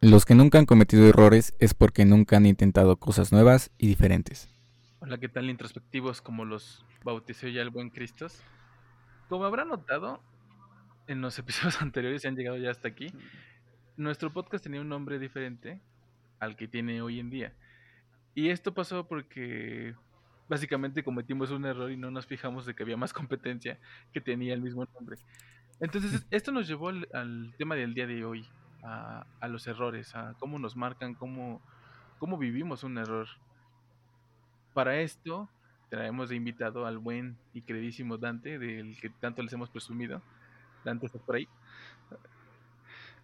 Los que nunca han cometido errores es porque nunca han intentado cosas nuevas y diferentes. Hola, ¿qué tal introspectivos como los bautizó ya el buen Cristos? Como habrán notado, en los episodios anteriores se han llegado ya hasta aquí, nuestro podcast tenía un nombre diferente al que tiene hoy en día. Y esto pasó porque básicamente cometimos un error y no nos fijamos de que había más competencia que tenía el mismo nombre. Entonces, esto nos llevó al tema del día de hoy, a, los errores, a cómo nos marcan, cómo, cómo vivimos un error. Para esto traemos de invitado al buen y queridísimo Dante, del que tanto les hemos presumido. Dante, ¿estás por ahí?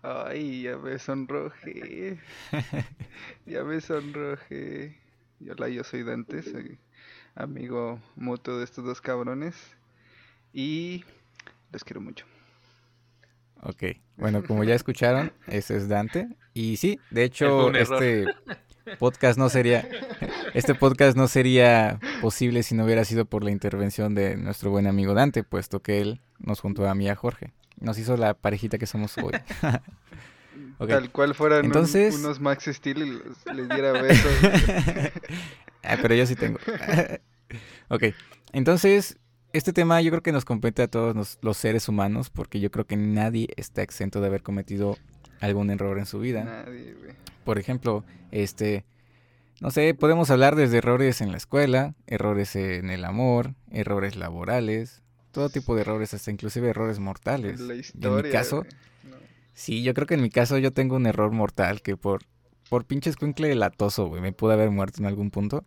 Ay, ya me sonroje. ya me sonroje. Hola, yo soy Dante, soy amigo mutuo de estos dos cabrones. Y les quiero mucho. Ok, bueno, como ya escucharon, ese es Dante. Y sí, de hecho, este podcast no sería, este podcast no sería posible si no hubiera sido por la intervención de nuestro buen amigo Dante, puesto que él nos juntó a mí y a Jorge. Nos hizo la parejita que somos hoy. Tal cual fueran Entonces... unos Max Steel y les diera besos. ah, pero yo sí tengo. ok, entonces este tema yo creo que nos compete a todos los, seres humanos porque yo creo que nadie está exento de haber cometido algún error en su vida. Nadie, güey. Por ejemplo, este, no sé, podemos hablar desde errores en la escuela, errores en el amor, errores laborales, todo tipo de errores, hasta inclusive errores mortales. En, la historia, en mi caso, sí, yo creo que en mi caso yo tengo un error mortal que por, por pinche escuincle latoso, güey, me pude haber muerto en algún punto.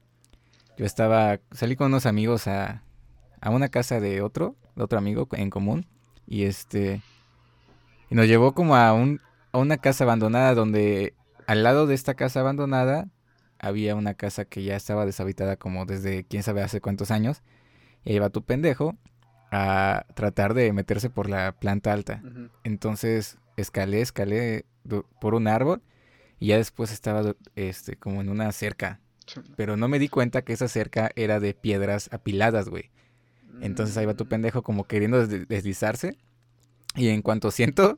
Yo estaba, salí con unos amigos a, a una casa de otro, de otro amigo en común. Y este. Y nos llevó como a, un, a una casa abandonada donde al lado de esta casa abandonada había una casa que ya estaba deshabitada como desde quién sabe hace cuántos años. Y ahí va tu pendejo a tratar de meterse por la planta alta. Entonces escalé, escalé por un árbol y ya después estaba este como en una cerca. Pero no me di cuenta que esa cerca era de piedras apiladas, güey. Entonces ahí va tu mm. pendejo como queriendo deslizarse. Y en cuanto siento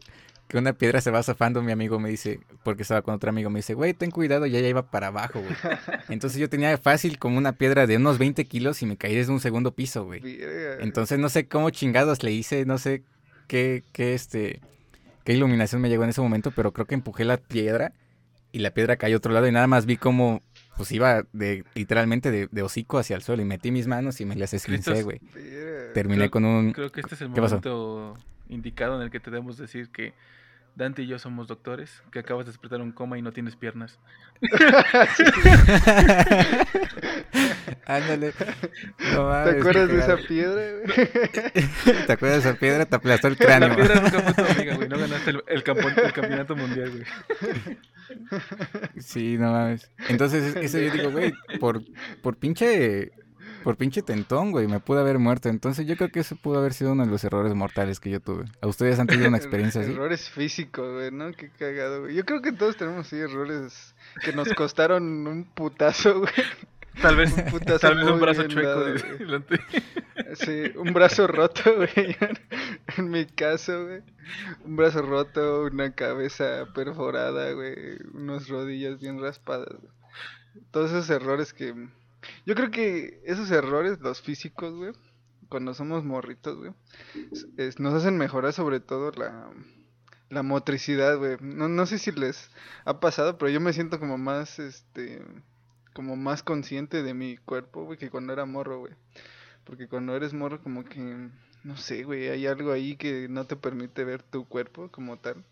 que una piedra se va zafando, mi amigo me dice, porque estaba con otro amigo, me dice, güey, ten cuidado, ya ya iba para abajo, güey. Entonces yo tenía fácil como una piedra de unos 20 kilos y me caí desde un segundo piso, güey. Entonces no sé cómo chingados le hice, no sé qué, qué, este, qué iluminación me llegó en ese momento, pero creo que empujé la piedra y la piedra cayó a otro lado y nada más vi como pues iba de literalmente de, hocico hacia el suelo y metí mis manos y me las esquincé, güey. Terminé con un... Creo que este es el momento indicado en el que te debemos decir que Dante y yo somos doctores, que acabas de despertar un coma y no tienes piernas. Ándale. ¿Te acuerdas de esa piedra? ¿Te acuerdas de esa piedra? Te aplastó el cráneo. La piedra nunca fue tu amiga, güey. No ganaste el, el campeonato mundial, güey. Sí, no mames. Entonces, eso yo digo, güey, por, por pinche. Por pinche tentón, güey, me pude haber muerto. Entonces yo creo que eso pudo haber sido uno de los errores mortales que yo tuve. ¿A ustedes han tenido una experiencia así? Errores físicos, güey, ¿no? Qué cagado, güey. Yo creo que todos tenemos sí errores que nos costaron un putazo, güey. Tal vez un, putazo tal vez un brazo chueco. sí, un brazo roto, güey. En mi caso, güey. Un brazo roto, una cabeza perforada, güey. Unas rodillas bien raspadas. Todos esos errores que... Yo creo que esos errores, los físicos, güey, cuando somos morritos, güey, nos hacen mejorar sobre todo la, la motricidad, güey. No, no sé si les ha pasado, pero yo me siento como más, este, como más consciente de mi cuerpo, güey, que cuando era morro, güey. Porque cuando eres morro como que, no sé, güey, hay algo ahí que no te permite ver tu cuerpo como tal.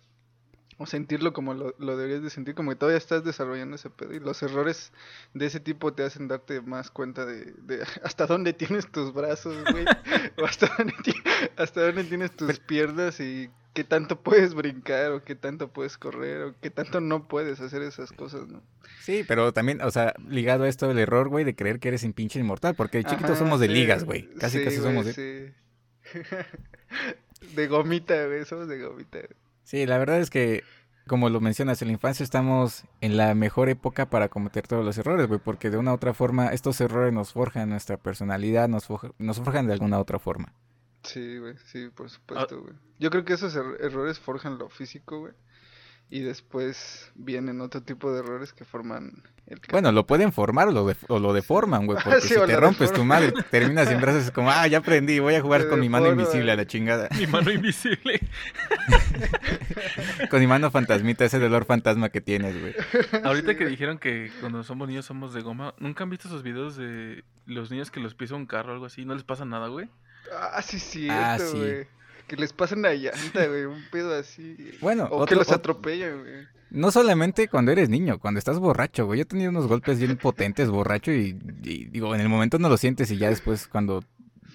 O sentirlo como lo, deberías de sentir, como que todavía estás desarrollando ese pedo. Y los errores de ese tipo te hacen darte más cuenta de, de hasta dónde tienes tus brazos, güey. o hasta dónde, hasta dónde tienes tus piernas y qué tanto puedes brincar o qué tanto puedes correr o qué tanto no puedes hacer esas cosas, ¿no? Sí, pero también, o sea, ligado a esto el error, güey, de creer que eres un pinche inmortal, porque chiquitos somos de ligas, güey. Casi, casi somos de... Sí. de gomita, güey, somos de gomita. Sí, la verdad es que, como lo mencionas, en la infancia estamos en la mejor época para cometer todos los errores, güey, porque de una u otra forma estos errores nos forjan nuestra personalidad, nos, nos forjan de alguna otra forma. Sí, güey, sí, por supuesto, ah. güey. Yo creo que esos er-, errores forjan lo físico, güey. Y después vienen otro tipo de errores que forman el cambio. Bueno, lo pueden formar o lo, def- o lo deforman, güey. Ah, Porque sí, si te rompes tu madre, terminas sin brazos, es como, ah, ya aprendí, voy a jugar Se con mi mano invisible a la chingada. Mi mano invisible. Con mi mano fantasmita, ese dolor fantasma que tienes, güey. Ahorita Sí, que güey. dijeron que cuando somos niños somos de goma, ¿nunca han visto esos videos de los niños que los pisa un carro o algo así? ¿No les pasa nada, güey? Ah, sí, cierto, Ah, sí. güey. Que les pasen la llanta, güey, un pedo así. Bueno, o que los atropellan, güey. No solamente cuando eres niño, cuando estás borracho, güey. Yo he tenido unos golpes bien potentes borracho y, y, digo, en el momento no lo sientes y ya después cuando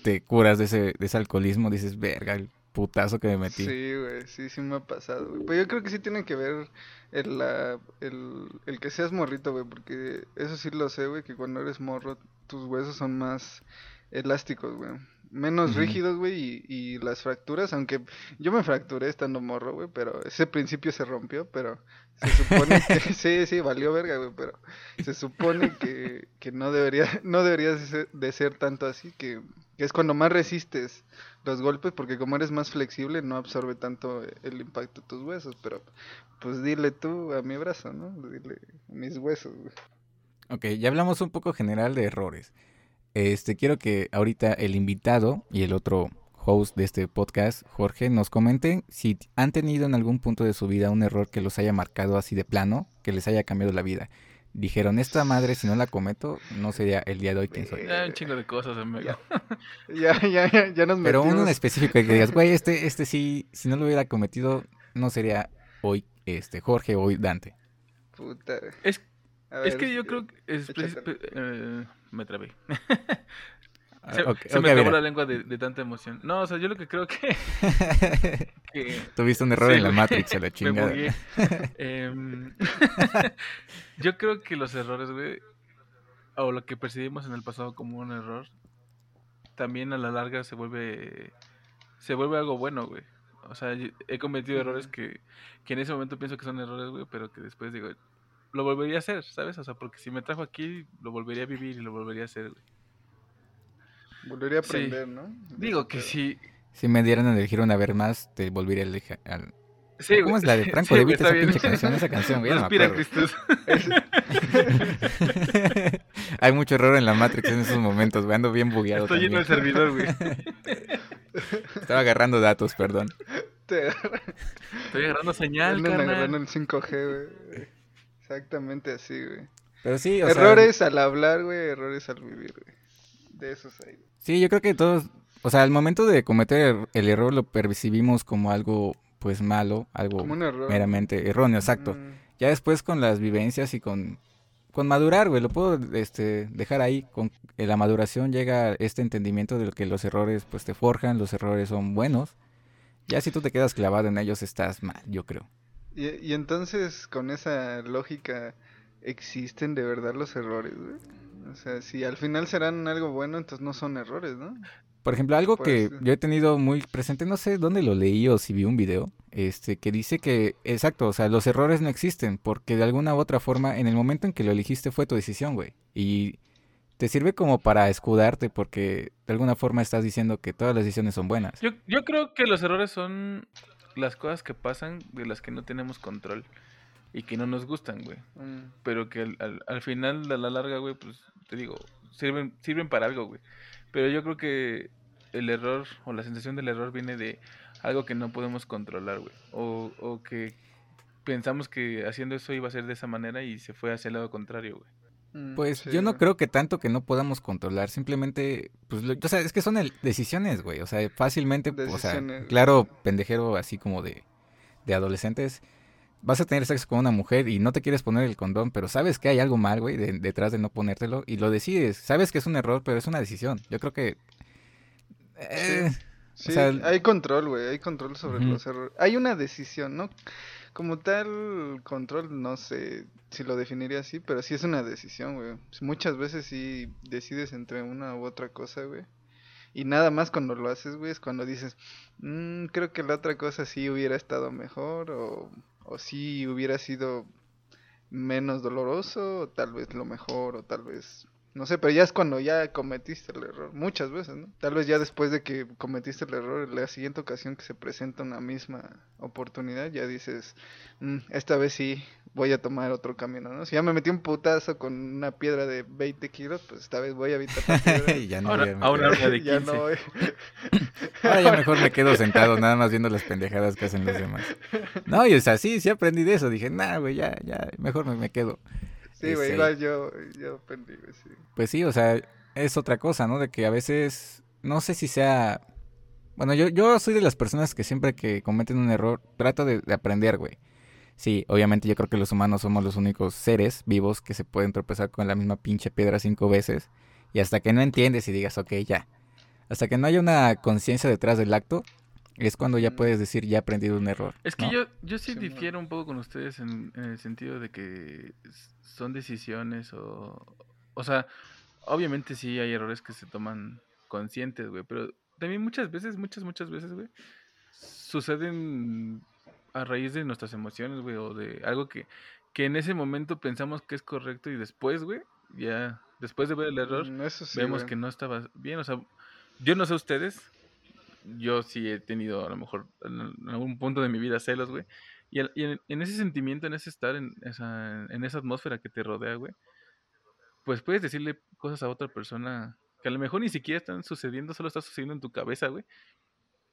te curas de ese, de ese alcoholismo dices, verga, el putazo que me metí. Sí, güey, sí, sí me ha pasado, güey. Pero yo creo que sí tiene que ver el, la- el, el que seas morrito, güey, porque eso sí lo sé, güey, que cuando eres morro tus huesos son más elásticos, güey. Menos rígidos, güey, y, y las fracturas, aunque yo me fracturé estando morro, güey, pero ese principio se rompió, pero se supone que sí, sí, valió verga, güey, pero se supone que, que no debería, no debería de ser, de ser tanto así, que, que es cuando más resistes los golpes, porque como eres más flexible, no absorbe tanto el impacto de tus huesos, pero pues dile tú a mi brazo, ¿no? Dile a mis huesos, güey. Ok, ya hablamos un poco general de errores. Este, quiero que ahorita el invitado y el otro host de este podcast, Jorge, nos comenten si han tenido en algún punto de su vida un error que los haya marcado así de plano, que les haya cambiado la vida. Dijeron, esta madre si no la cometo, no sería el día de hoy quien soy. Ya, un chingo de cosas, amigo. Ya, ya, ya, ya nos Pero uno en metimos. específico que digas, güey, este, este sí, si no lo hubiera cometido, no sería hoy este Jorge o hoy Dante. Puta. Es, A es ver, que yo creo que... es- eh, me trabé. Se, me acabó mira. la lengua de, de tanta emoción. No, o sea, yo lo que creo que... que Tuviste un error Sí, en la. Matrix, a la chingada. Em, yo creo que los errores, güey, o lo que percibimos en el pasado como un error, también a la larga se vuelve se vuelve algo bueno, güey. O sea, he cometido errores que, que en ese momento pienso que son errores, güey, pero que después digo, lo volvería a hacer, ¿sabes? O sea, porque si me trajo aquí, lo volvería a vivir y lo volvería a hacer, güey. Volvería a Sí. aprender, ¿no? De Digo que sí. Si me dieran a elegir una vez más, te volvería a elegir al... sí ¿Cómo es la de Franco Sí, de Vita, esa bien. pinche canción? Esa canción, güey, no me acuerdo. Hay mucho error en la Matrix en esos momentos, güey, ando bien bugueado Estoy lleno de servidor, güey. Estaba agarrando datos, perdón. Estoy agarrando señal, andan agarrando el 5G, güey. Exactamente así, güey. Pero sí, o sea, Errores al hablar, güey, errores al vivir, güey. De esos hay. güey. Sí, yo creo que todos, o sea, al momento de cometer el, error lo percibimos como algo, pues, malo, algo Como un error. meramente erróneo, exacto. Mm, Ya después con las vivencias y con, con madurar, güey, lo puedo este, dejar ahí. Con en la maduración llega este entendimiento de que los errores, pues, te forjan, los errores son buenos. Ya si tú te quedas clavado en ellos, estás mal, yo creo. Y, y entonces, con esa lógica, ¿existen de verdad los errores, güey? O sea, si al final serán algo bueno, entonces no son errores, ¿no? Por ejemplo, algo que yo he tenido muy presente, no sé dónde lo leí o si vi un video, este, que dice que, exacto, o sea, los errores no existen, porque de alguna u otra forma, en el momento en que lo elegiste fue tu decisión, güey. Y te sirve como para escudarte, porque de alguna forma estás diciendo que todas las decisiones son buenas. Yo, yo creo que los errores son las cosas que pasan de las que no tenemos control y que no nos gustan, güey. Mm, Pero que al, al, al final, a la larga, güey, pues te digo, sirven, sirven para algo, güey. Pero yo creo que el error o la sensación del error viene de algo que no podemos controlar, güey. O, o que pensamos que haciendo eso iba a ser de esa manera y se fue hacia el lado contrario, güey. Mm, Pues sí, yo no creo que tanto que no podamos controlar, simplemente, pues, lo- o sea, es que son el- decisiones, güey, o sea, fácilmente, o sea, claro, pendejero así como de, de adolescentes, vas a tener sexo con una mujer y no te quieres poner el condón, pero sabes que hay algo mal, güey, de- detrás de no ponértelo y lo decides, sabes que es un error, pero es una decisión, yo creo que... eh, Sí, sea, hay control, güey, hay control sobre los errores. Hay una decisión, ¿no? Como tal, control, no sé si lo definiría así, pero sí es una decisión, güey. Muchas veces sí decides entre una u otra cosa, güey. Y nada más cuando lo haces, güey, es cuando dices, "Mm, creo que la otra cosa sí hubiera estado mejor, o, o sí hubiera sido menos doloroso, o tal vez lo mejor, o tal vez No sé, pero ya es cuando ya cometiste el error, muchas veces, ¿no? Tal vez ya después de que cometiste el error, la siguiente ocasión que se presenta una misma oportunidad, ya dices, "Mm, esta vez sí voy a tomar otro camino, ¿no? Si ya me metí un putazo con una piedra de 20 kilos, pues esta vez voy a evitar la piedra. Y ya no Ahora, voy a ahora meter. una de ya 15. no voy. Ahora ya mejor me quedo sentado nada más viendo las pendejadas que hacen los demás. No, y o sea, sí, sí aprendí de eso. Dije, nah, güey, ya, ya, mejor me, me quedo. Sí, güey, igual yo, yo aprendí, güey, sí. Pues sí, o sea, es otra cosa, ¿no? De que a veces, no sé si sea... Bueno, yo, yo soy de las personas que siempre que cometen un error, trato de, de aprender, güey. Sí, obviamente yo creo que los humanos somos los únicos seres vivos que se pueden tropezar con la misma pinche piedra cinco veces. Y hasta que no entiendes y digas, ok, ya. Hasta que no haya una conciencia detrás del acto, es cuando ya Mm. puedes decir, ya he aprendido un error. Es que ¿no? yo, yo sí Sí, difiero un poco con ustedes en, en el sentido de que son decisiones o... O sea, obviamente sí hay errores que se toman conscientes, güey, pero también muchas veces, muchas, muchas veces, güey, suceden a raíz de nuestras emociones, güey, o de algo que, que en ese momento pensamos que es correcto y después, güey, ya, después de ver el error, Mm, sí, vemos güey. que no estaba bien. O sea, yo no sé ustedes, yo sí he tenido a lo mejor en, algún punto de mi vida celos, güey. Y, en, en ese sentimiento, en ese estar, en esa, en esa atmósfera que te rodea, güey, pues puedes decirle cosas a otra persona que a lo mejor ni siquiera están sucediendo, solo está sucediendo en tu cabeza, güey.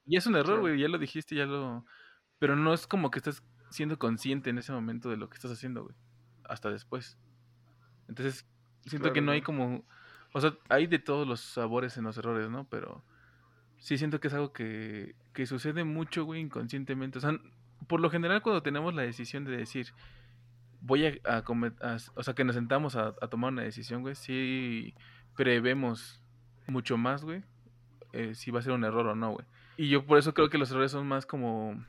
Y es un error, güey, ya lo dijiste, ya lo... Pero no es como que estás siendo consciente en ese momento de lo que estás haciendo, güey. Hasta después. Entonces, siento que no hay como... O sea, hay de todos los sabores en los errores, ¿no? Pero sí siento que es algo que, que sucede mucho, güey, inconscientemente. O sea, por lo general cuando tenemos la decisión de decir, voy a, a a- o sea, que nos sentamos a, tomar una decisión, güey, sí prevemos mucho más, güey, eh, si va a ser un error o no, güey. Y yo por eso creo que los errores son más como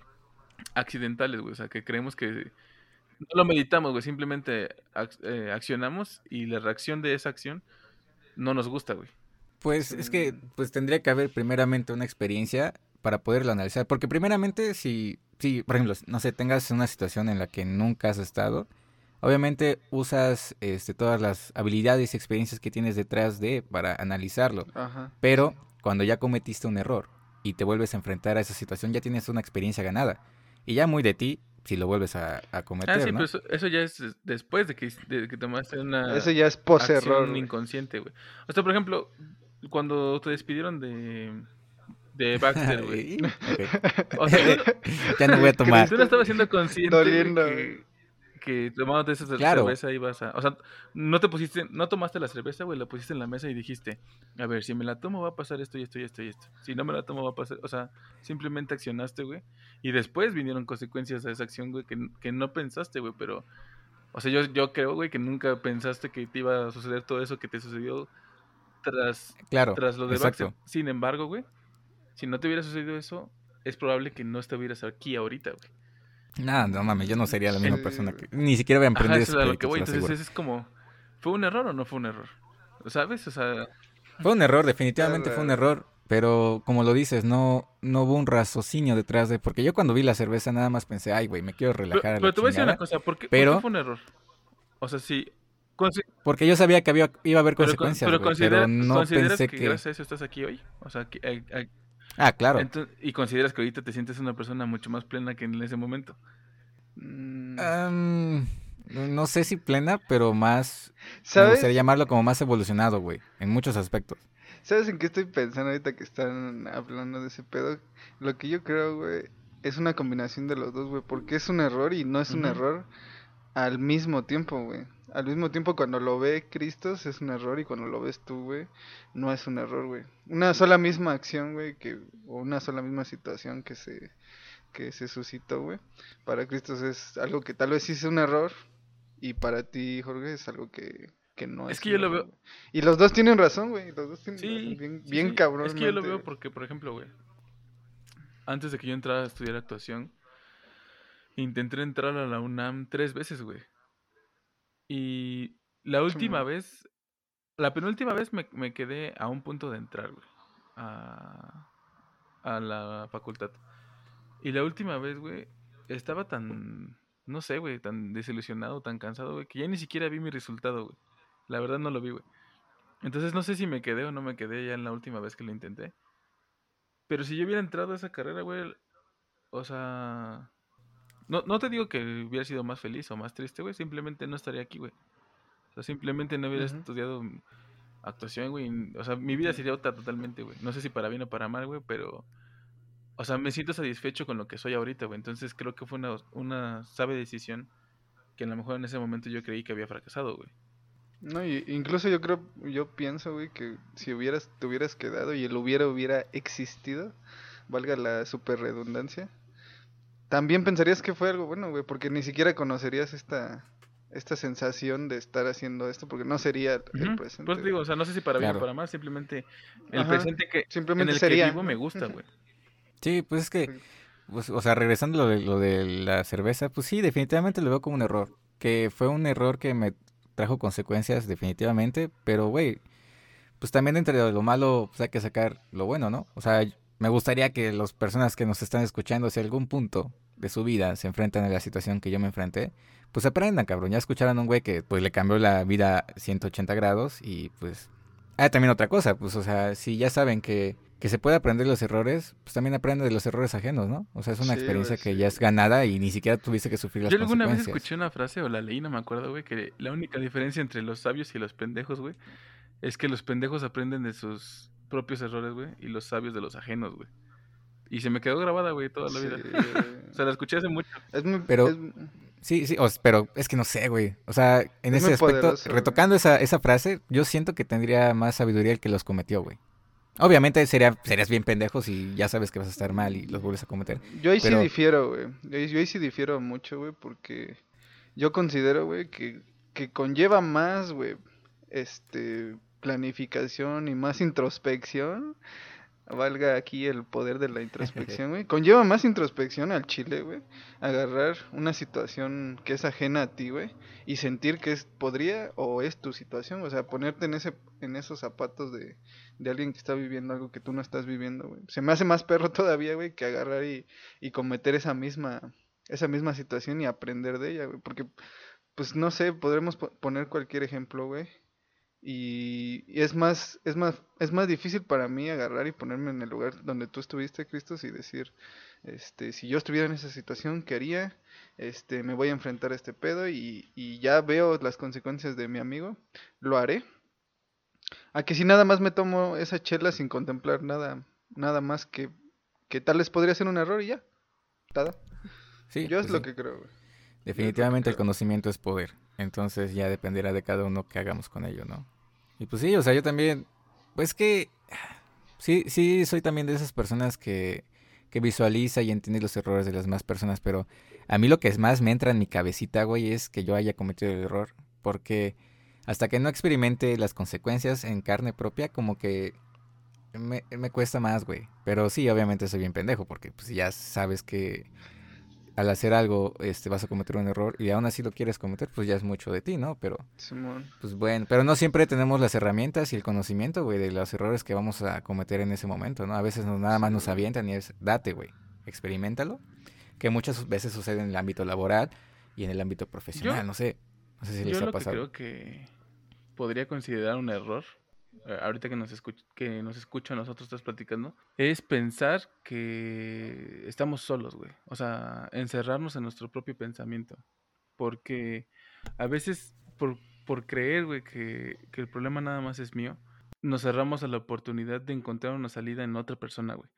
accidentales, güey. O sea, que creemos que no lo meditamos, güey. Simplemente eh, accionamos y la reacción de esa acción no nos gusta, güey. Pues es que pues tendría que haber primeramente una experiencia para poderlo analizar. Porque primeramente si, si, por ejemplo, no sé, tengas una situación en la que nunca has estado, obviamente usas este, todas las habilidades y experiencias que tienes detrás de para analizarlo. Ajá. Pero cuando ya cometiste un error y te vuelves a enfrentar a esa situación, ya tienes una experiencia ganada. Y ya muy de ti si lo vuelves a, a cometer, Ah, sí, ¿no? pero eso, eso ya es des- después de que, de que tomaste una Eso ya es güey. inconsciente, güey. O sea, por ejemplo, cuando te despidieron de, de Baxter, güey. O sea, ya no voy a tomar. tú no estabas siendo consciente Doliendo, que, que tomándote esa Claro. cerveza ibas a... O sea, no te pusiste, no tomaste la cerveza, güey, la pusiste en la mesa y dijiste, a ver, si me la tomo va a pasar esto y esto y esto y esto. Si no me la tomo va a pasar... O sea, simplemente accionaste, güey. Y después vinieron consecuencias a esa acción, güey, que, que no pensaste, güey, pero... O sea, yo, yo creo, güey, que nunca pensaste que te iba a suceder todo eso que te sucedió tras, Claro, tras lo de exacto. Baxter. Sin embargo, güey, si no te hubiera sucedido eso, es probable que no estuvieras aquí ahorita, güey. No, no mames, yo no sería la misma persona que... Ni siquiera voy a Ajá, emprender eso ese es a lo que voy. Entonces, ese es como, ¿fue un error o no fue un error? ¿Sabes? O sea, Fue un error, definitivamente fue un error. Pero como lo dices, no, no hubo un raciocinio detrás de... Porque yo cuando vi la cerveza nada más pensé, ay, güey, me quiero pero, relajar a la pero te voy a decir una chingada". cosa, ¿por qué, por qué pero- fue un error? O sea, sí, consi- Porque yo sabía que había, iba a haber pero, con- consecuencias, pero considera- pero no consideras pensé que, que... gracias a eso estás aquí hoy. O sea, que, eh, eh, Ah, claro. y consideras que ahorita te sientes una persona mucho más plena que en ese momento. Mm, Am, no sé si plena, pero más... Me ¿Sabes? gustaría llamarlo como más evolucionado, güey, en muchos aspectos. ¿Sabes en qué estoy pensando ahorita que están hablando de ese pedo? Lo que yo creo, güey, es una combinación de los dos, güey, porque es un error y no es un error al mismo tiempo, güey. Al mismo tiempo cuando lo ve Cristo es un error y cuando lo ves tú, güey, no es un error, güey. Una sola misma acción, güey, que o una sola misma situación que se que se suscitó, güey. Para Cristo es algo que tal vez sí es un error y para ti, Jorge, es algo que que no es. Es que yo lo veo-. Y los dos tienen razón, güey. Los dos tienen Sí, razón. Bien, sí, bien cabrón. Es que yo lo veo porque, por ejemplo, güey, antes de que yo entrara a estudiar actuación, intenté entrar a la UNAM tres veces, güey. Y la última vez, la penúltima vez me, me quedé a un punto de entrar, güey, a, a la facultad. Y la última vez, güey, estaba tan, no sé, güey, tan desilusionado, tan cansado, güey, que ya ni siquiera vi mi resultado, güey. La verdad no lo vi, güey. Entonces no sé si me quedé o no me quedé ya en la última vez que lo intenté. Pero si yo hubiera entrado a esa carrera, güey, o sea... No, no te digo que hubiera sido más feliz o más triste, güey, simplemente no estaría aquí, güey. O sea, simplemente no hubiera estudiado actuación, güey. O sea, mi vida sería otra totalmente, güey. No sé si para bien o para mal, güey, pero... O sea, me siento satisfecho con lo que soy ahorita, güey. Entonces creo que fue una, una sabe decisión que a lo mejor en ese momento yo creí que había fracasado, güey. No, y incluso yo creo, yo pienso, güey, que si hubieras, te hubieras quedado y el hubiera hubiera existido, valga la super redundancia, también pensarías que fue algo bueno, güey, porque ni siquiera conocerías esta, esta sensación de estar haciendo esto, porque no sería el presente. Pues te digo, o sea, no sé si para bien Claro. o para mal, simplemente el Ajá, presente que en Simplemente el sería. que vivo me gusta, güey. Sí, pues es que, pues, o sea, regresando a lo de, lo de la cerveza, pues sí, definitivamente lo veo como un error. Que fue un error que me trajo consecuencias, definitivamente, pero, güey, pues también entre lo malo, pues hay que sacar lo bueno, ¿no? O sea, me gustaría que las personas que nos están escuchando, si algún punto de su vida se enfrentan a la situación que yo me enfrenté, pues aprendan, cabrón. Ya escucharon a un güey que, pues, le cambió la vida 180 grados y, pues... Ah, también otra cosa, pues, o sea, si ya saben que, que se puede aprender de los errores, pues también aprende de los errores ajenos, ¿no? O sea, es una Sí, experiencia que ya es ganada y ni siquiera tuviste que sufrir las Yo alguna vez escuché una frase o la leí, no me acuerdo, güey, que la única diferencia entre los sabios y los pendejos, güey, es que los pendejos aprenden de sus propios errores, güey, y los sabios de los ajenos, güey. Y se me quedó grabada, güey, toda la vida. O sea, la escuché hace mucho. es muy, Pero- es- Sí, sí, o s- pero es que no sé, güey. O sea, en Es ese aspecto, poderoso, retocando esa, esa frase, yo siento que tendría más sabiduría el que los cometió, güey. Obviamente sería, serías bien pendejo si ya sabes que vas a estar mal y los vuelves a cometer. Yo ahí Pero- sí difiero, güey. Yo, ahí- yo ahí sí difiero mucho, güey, porque yo considero, güey, que, que conlleva más, güey, este, planificación y más introspección. Valga aquí el poder de la introspección, güey. Conlleva más introspección al chile, güey. Agarrar una situación que es ajena a ti, güey. Y sentir que es, podría o es tu situación. O sea, ponerte en ese, en esos zapatos de, de alguien que está viviendo algo que tú no estás viviendo, güey. Se me hace más perro todavía, güey, que agarrar y, y cometer esa misma, esa misma situación y aprender de ella, güey. Porque, pues no sé, podremos po- poner cualquier ejemplo, güey. Y, y es más, es más, es más difícil para mí agarrar y ponerme en el lugar donde tú estuviste, Cristos, y decir, este, si yo estuviera en esa situación, ¿qué haría? Este, me voy a enfrentar a este pedo y, y ya veo las consecuencias de mi amigo, lo haré. A que si nada más me tomo esa chela sin contemplar nada, nada más que, que tal vez podría ser un error y ya. Nada. Sí, Yo es pues lo que creo, güey. Definitivamente el creo. conocimiento es poder. Entonces ya dependerá de cada uno que hagamos con ello, ¿no? Y pues sí, o sea, yo también, pues que sí, sí, soy también de esas personas que, que visualiza y entiende los errores de las más personas, pero a mí lo que más me entra en mi cabecita, güey, es que yo haya cometido el error, porque hasta que no experimente las consecuencias en carne propia, como que me, me cuesta más, güey. Pero sí, obviamente soy bien pendejo, porque pues ya sabes que al hacer algo este, vas a cometer un error y aún así lo quieres cometer, pues ya es mucho de ti, ¿no? Pero Simón. pues bueno, pero no siempre tenemos las herramientas y el conocimiento, güey, de los errores que vamos a cometer en ese momento, ¿no? A veces nos- nada más nos avientan y es, date, güey, experimentalo, que muchas veces sucede en el ámbito laboral y en el ámbito profesional, Yo- no sé, no sé si les Yo ha lo que pasado. creo que podría considerar un error, ahorita que nos, escuch que nos escucha a nosotros estás platicando, es pensar que estamos solos, güey. O sea, encerrarnos en nuestro propio pensamiento. Porque a veces, por, por creer, güey, que, que el problema nada más es mío, nos cerramos a la oportunidad de encontrar una salida en otra persona, güey.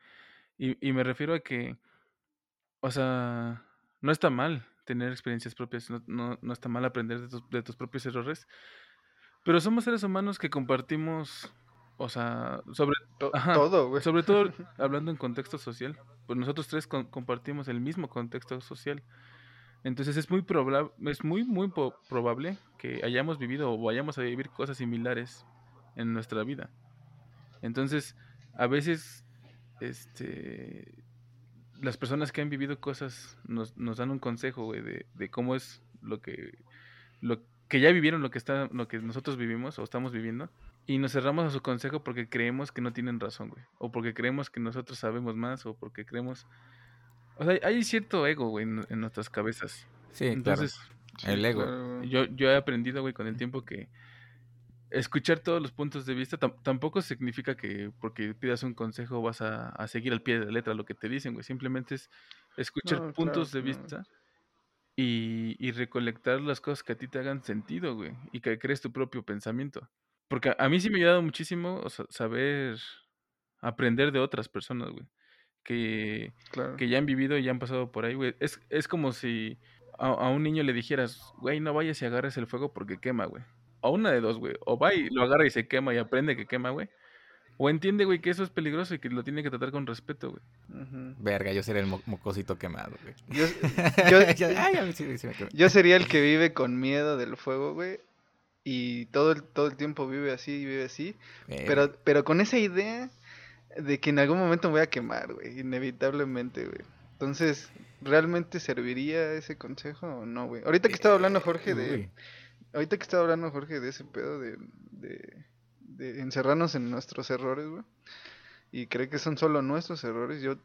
Y, y me refiero a que, o sea, no está mal tener experiencias propias, no, no, no está mal aprender de tus, de tus propios errores, pero somos seres humanos que compartimos, o sea, sobre, To- Ajá, todo, güey. sobre todo hablando en contexto social, pues nosotros tres con- compartimos el mismo contexto social. Entonces es muy probable, es muy, muy probable que hayamos vivido o vayamos a vivir cosas similares en nuestra vida. Entonces, a veces, este, las personas que han vivido cosas nos, nos dan un consejo, güey, de, de cómo es lo que, lo que ya vivieron lo que está, lo que nosotros vivimos o estamos viviendo. Y nos cerramos a su consejo porque creemos que no tienen razón, güey. O porque creemos que nosotros sabemos más, o porque creemos... O sea, hay cierto ego, güey, en, en nuestras cabezas. Sí, Entonces, claro, el ego. claro, yo, yo he aprendido, güey, con el tiempo que escuchar todos los puntos de vista tam- tampoco significa que porque pidas un consejo vas a, a seguir al pie de la letra lo que te dicen, güey. Simplemente es escuchar No, puntos de no. vista y, y recolectar las cosas que a ti te hagan sentido, güey. Y que crees tu propio pensamiento. Porque a, a mí sí me ha ayudado muchísimo o sea, saber aprender de otras personas, güey. Que, Claro. que ya han vivido y ya han pasado por ahí, güey. Es, es como si a, a un niño le dijeras, güey, no vayas y agarres el fuego porque quema, güey. O una de dos, güey. O va y lo agarra y se quema y aprende que quema, güey. O entiende, güey, que eso es peligroso y que lo tiene que tratar con respeto, güey. Verga, yo sería el mo- mocosito quemado, güey. Yo, yo- Ay, a mí sí, sí me quemé. yo sería el que vive con miedo del fuego, güey. Y todo el, todo el tiempo vive así, vive así. Verga. Pero, pero con esa idea de que en algún momento me voy a quemar, güey. Inevitablemente, güey. Entonces, ¿realmente serviría ese consejo o no, güey? Ahorita que estaba hablando Jorge de... Uy. Ahorita que estaba hablando Jorge de ese pedo de, de, de encerrarnos en nuestros errores, güey. Y cree que son solo nuestros errores. Yo,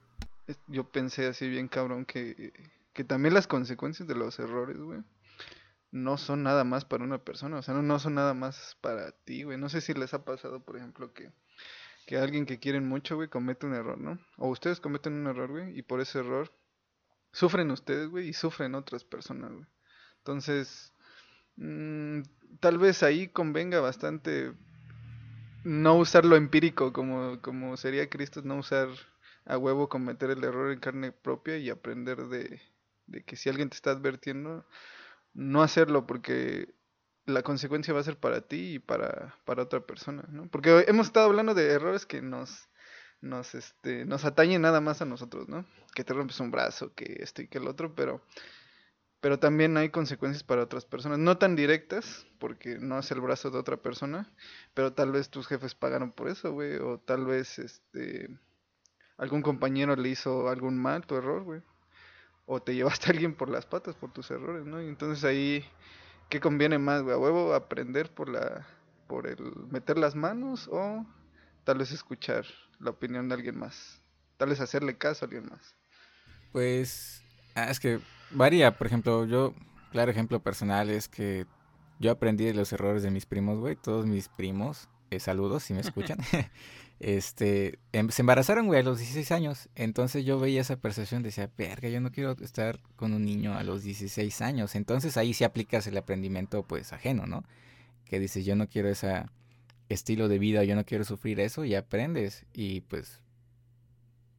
yo pensé así bien cabrón que, que también las consecuencias de los errores, güey, no son nada más para una persona. O sea, no, no son nada más para ti, güey. No sé si les ha pasado, por ejemplo, que, que alguien que quieren mucho, güey, comete un error, ¿no? O ustedes cometen un error, güey, y por ese error sufren ustedes, güey, y sufren otras personas, güey. Entonces, Mm, tal vez ahí convenga bastante no usar lo empírico como, como sería Cristo, no usar a huevo cometer el error en carne propia y aprender de, de que si alguien te está advirtiendo, no hacerlo porque la consecuencia va a ser para ti y para, para otra persona, ¿no? Porque hemos estado hablando de errores que nos, nos, este, nos atañen nada más a nosotros, ¿no? Que te rompes un brazo, que esto y que el otro, pero pero también hay consecuencias para otras personas, no tan directas, porque no es el brazo de otra persona, pero tal vez tus jefes pagaron por eso, güey, o tal vez este algún compañero le hizo algún mal, tu error, güey, o te llevaste a alguien por las patas por tus errores, ¿no? Y entonces ahí ¿qué conviene más, güey? A huevo aprender por la por el meter las manos o tal vez escuchar la opinión de alguien más, tal vez hacerle caso a alguien más. Pues, ah, es que varía, por ejemplo, yo, claro ejemplo personal es que yo aprendí de los errores de mis primos, güey, todos mis primos, eh, saludos si me escuchan, este, em- se embarazaron, güey, a los 16 años, entonces yo veía esa percepción, decía, verga, yo no quiero estar con un niño a los 16 años, entonces ahí sí aplicas el aprendimiento, pues, ajeno, ¿no? Que dices, yo no quiero ese estilo de vida, yo no quiero sufrir eso, y aprendes, y pues,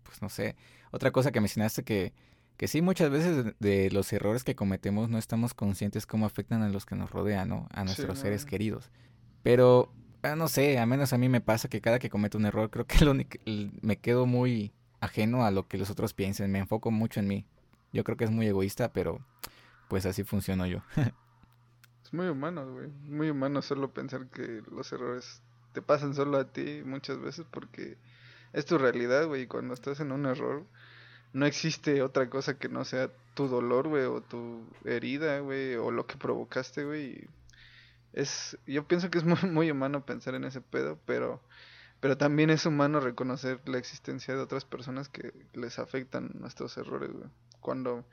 pues no sé, otra cosa que mencionaste que que sí, muchas veces de, los errores que cometemos no estamos conscientes cómo afectan a los que nos rodean, ¿no? A Sí, nuestros no. seres queridos. Pero, ah, no sé, a menos a mí me pasa que cada que cometo un error, creo que lo me quedo muy ajeno a lo que los otros piensen. Me enfoco mucho en mí. Yo creo que es muy egoísta, pero pues así funciono yo. Es muy humano, güey. Muy humano solo pensar que los errores te pasan solo a ti muchas veces porque es tu realidad, güey. Y cuando estás en un error, no existe otra cosa que no sea tu dolor, güey, o tu herida, güey, o lo que provocaste, güey. Es, yo pienso que es muy, muy humano pensar en ese pedo, pero, pero también es humano reconocer la existencia de otras personas que les afectan nuestros errores, güey. Cuando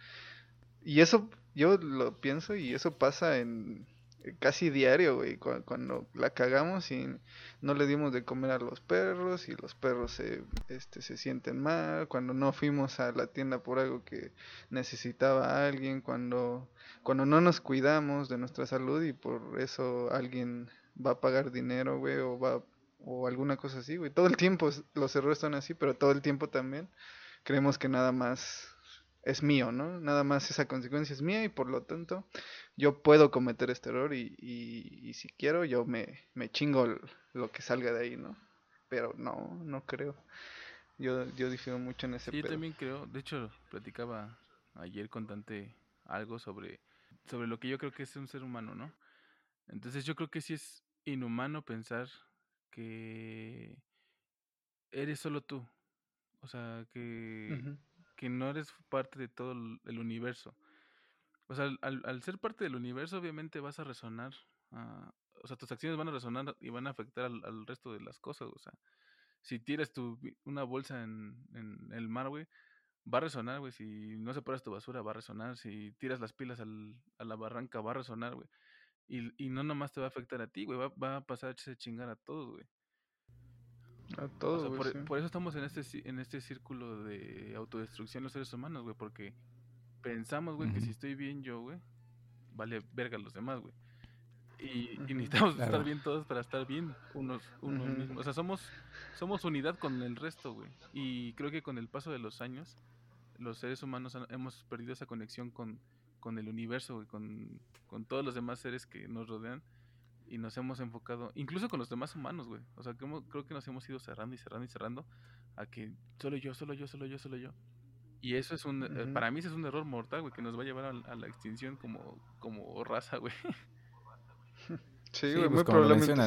y eso yo lo pienso y eso pasa en casi diario, güey, cu- cuando la cagamos y no le dimos de comer a los perros y los perros se, este, se sienten mal, cuando no fuimos a la tienda por algo que necesitaba alguien, cuando, cuando no nos cuidamos de nuestra salud y por eso alguien va a pagar dinero, güey, o va o alguna cosa así, güey. Todo el tiempo los errores son así, pero todo el tiempo también creemos que nada más es mío, ¿no? Nada más esa consecuencia es mía y por lo tanto yo puedo cometer este error y, y, y si quiero yo me, me chingo lo que salga de ahí, ¿no? Pero no, no creo. Yo, yo difiero mucho en ese Sí, yo también creo. De hecho, platicaba ayer con Dante algo sobre, sobre lo que yo creo que es un ser humano, ¿no? Entonces yo creo que sí es inhumano pensar que eres solo tú. O sea, que. Que no eres parte de todo el universo. O sea, al, al- ser parte del universo, obviamente vas a resonar. ah, o sea, tus acciones van a resonar y van a afectar al, al resto de las cosas. O sea, si tiras tu, una bolsa en, en el mar, güey, va a resonar, güey. Si no separas tu basura, va a resonar. Si tiras las pilas al, a la barranca, va a resonar, güey. Y, y no nomás te va a afectar a ti, güey, va, va a pasarse a chingar a todos, güey. A O todo, sea, güey, por, sí. por eso estamos en este, en este círculo de autodestrucción los seres humanos, güey, porque pensamos, güey, que si estoy bien yo, güey, vale verga los demás, güey. Y, necesitamos Claro. estar bien todos para estar bien unos, unos mismos. O sea, somos, somos unidad con el resto, güey. Y creo que con el paso de los años, los seres humanos han- hemos perdido esa conexión con, con el universo, güey, con, con todos los demás seres que nos rodean. Y nos hemos enfocado, incluso con los demás humanos, güey. O sea, que hemos- creo que nos hemos ido cerrando y cerrando y cerrando a que solo yo, solo yo, solo yo, solo yo. Y eso es un, eh, para mí ese es un error mortal, güey, que nos va a llevar a, a la extinción como, como raza, güey. Sí, Sí, güey, pues,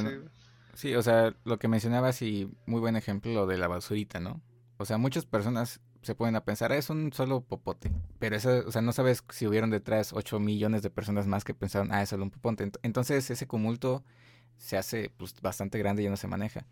muy. Sí, o sea, lo que mencionabas y muy buen ejemplo lo de la basurita, ¿no? O sea, muchas personas se pueden a pensar, "Ah, es un solo popote. Pero eso, o sea, no sabes si hubieron detrás 8 millones de personas más que pensaron, ah, es solo un popote. Ent- Entonces ese tumulto se hace pues bastante grande y ya no se maneja.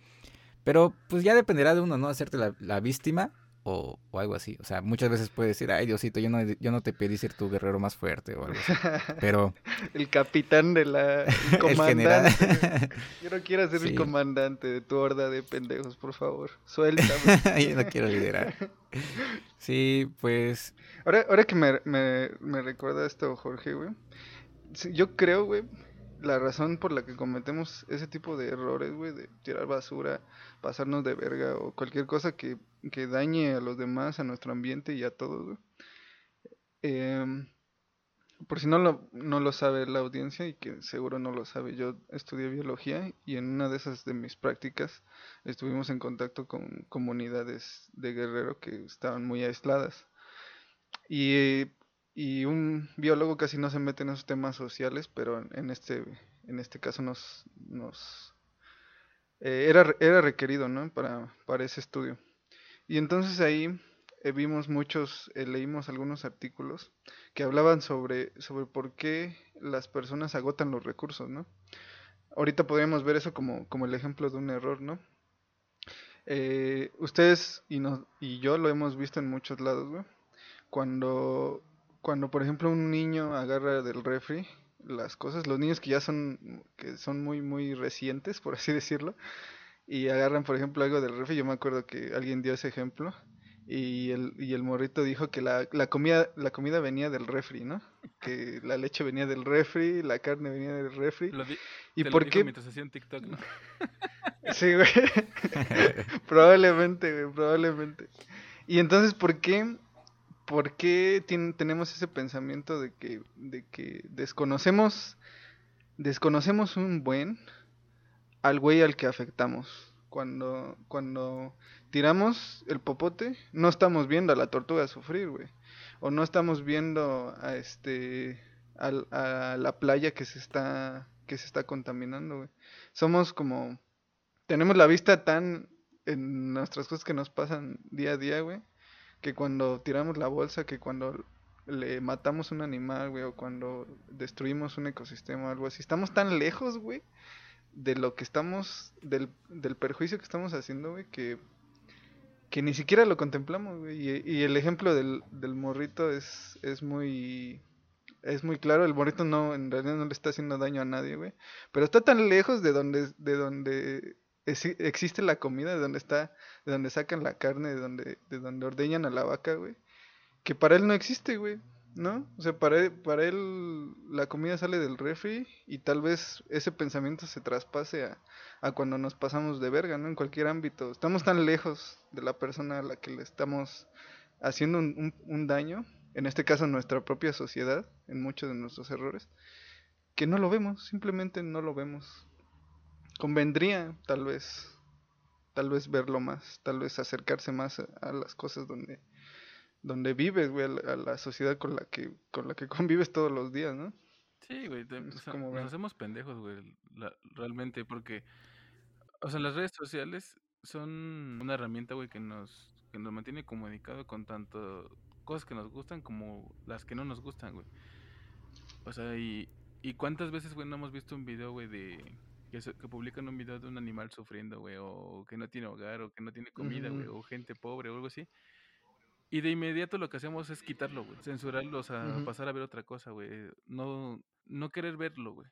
Pero pues ya dependerá de uno, ¿no? Hacerte la, la víctima o, o algo así. O sea, muchas veces puedes decir, ay Diosito, yo no, yo no te pedí ser tu guerrero más fuerte o algo así. Pero el capitán de la. El el general... Yo no quiero ser el Sí. comandante de tu horda de pendejos, por favor. Suéltame. yo no quiero liderar. Sí, pues Ahora, ahora que me, me, me recuerda esto, Jorge, güey. yo creo, güey, la razón por la que cometemos ese tipo de errores, güey, de tirar basura, pasarnos de verga o cualquier cosa que, que dañe a los demás, a nuestro ambiente y a todos, güey. Em, por si no lo, no lo sabe la audiencia y que seguro no lo sabe, yo estudié biología y en una de esas de mis prácticas estuvimos en contacto con comunidades de guerrero que estaban muy aisladas. Y, y un biólogo casi no se mete en esos temas sociales, pero en- este, en este caso nos, nos eh, era, era requerido, ¿no? Para, para ese estudio. Y entonces ahí eh, vimos muchos, eh, leímos algunos artículos que hablaban sobre, sobre por qué las personas agotan los recursos, ¿no? Ahorita podríamos ver eso como, como el ejemplo de un error, ¿no? Eh, ustedes y, nos, y yo lo hemos visto en muchos lados, güey. Cuando, cuando por ejemplo un niño agarra del refri las cosas, los niños que ya son, que son muy, muy recientes, por así decirlo, y agarran por ejemplo algo del refri, yo me acuerdo que alguien dio ese ejemplo, y el, y el morrito dijo que la, la comida, la comida venía del refri, ¿no? Que la leche venía del refri, la carne venía del refri. Lo di- ¿Y te lo por dijo qué? mientras hacía un TikTok, ¿no? Sí, güey. Probablemente, güey, probablemente. Y entonces, ¿por qué, por qué tenemos ese pensamiento de que, de que desconocemos, desconocemos un buen al güey al que afectamos? Cuando, tiramos el popote, no estamos viendo a la tortuga sufrir, güey. O no estamos viendo a este, a la playa que se está, que se está contaminando, güey. Somos como tenemos la vista tan en nuestras cosas que nos pasan día a día, güey, que cuando tiramos la bolsa, que cuando le matamos un animal, güey, o cuando destruimos un ecosistema o algo así, estamos tan lejos, güey, de lo que estamos, del, del perjuicio que estamos haciendo, güey, que, que ni siquiera lo contemplamos, güey. Y, y el ejemplo del, del morrito es, es muy... Es muy claro, el morrito no, en realidad no le está haciendo daño a nadie, güey. Pero está tan lejos de donde, de donde existe la comida, de donde está, de donde sacan la carne, de donde, de donde ordeñan a la vaca, güey, que para él no existe, güey, ¿no? O sea, para él, para él la comida sale del refri y tal vez ese pensamiento se traspase a, a cuando nos pasamos de verga, ¿no? En cualquier ámbito. Estamos tan lejos de la persona a la que le estamos haciendo un, un- un daño, en este caso nuestra propia sociedad, en muchos de nuestros errores, que no lo vemos, simplemente no lo vemos. Convendría, tal vez, tal vez verlo más, tal vez acercarse más a, a las cosas donde, donde vives, güey, a la, a la sociedad con la que, con la que convives todos los días, ¿no? Sí, güey, te- o sea, nos hacemos pendejos, güey, la- realmente, porque, o sea, las redes sociales son una herramienta, güey, que nos, que nos mantiene comunicado con tanto cosas que nos gustan como las que no nos gustan, güey. O sea, y, y cuántas veces, güey, no hemos visto un video, güey, de que, se- que publican un video de un animal sufriendo, güey, o que no tiene hogar, o que no tiene comida, güey, o gente pobre, o algo así. Y de inmediato lo que hacemos es quitarlo, güey. Censurarlo, o sea, pasar a ver otra cosa, güey. No, no querer verlo, güey.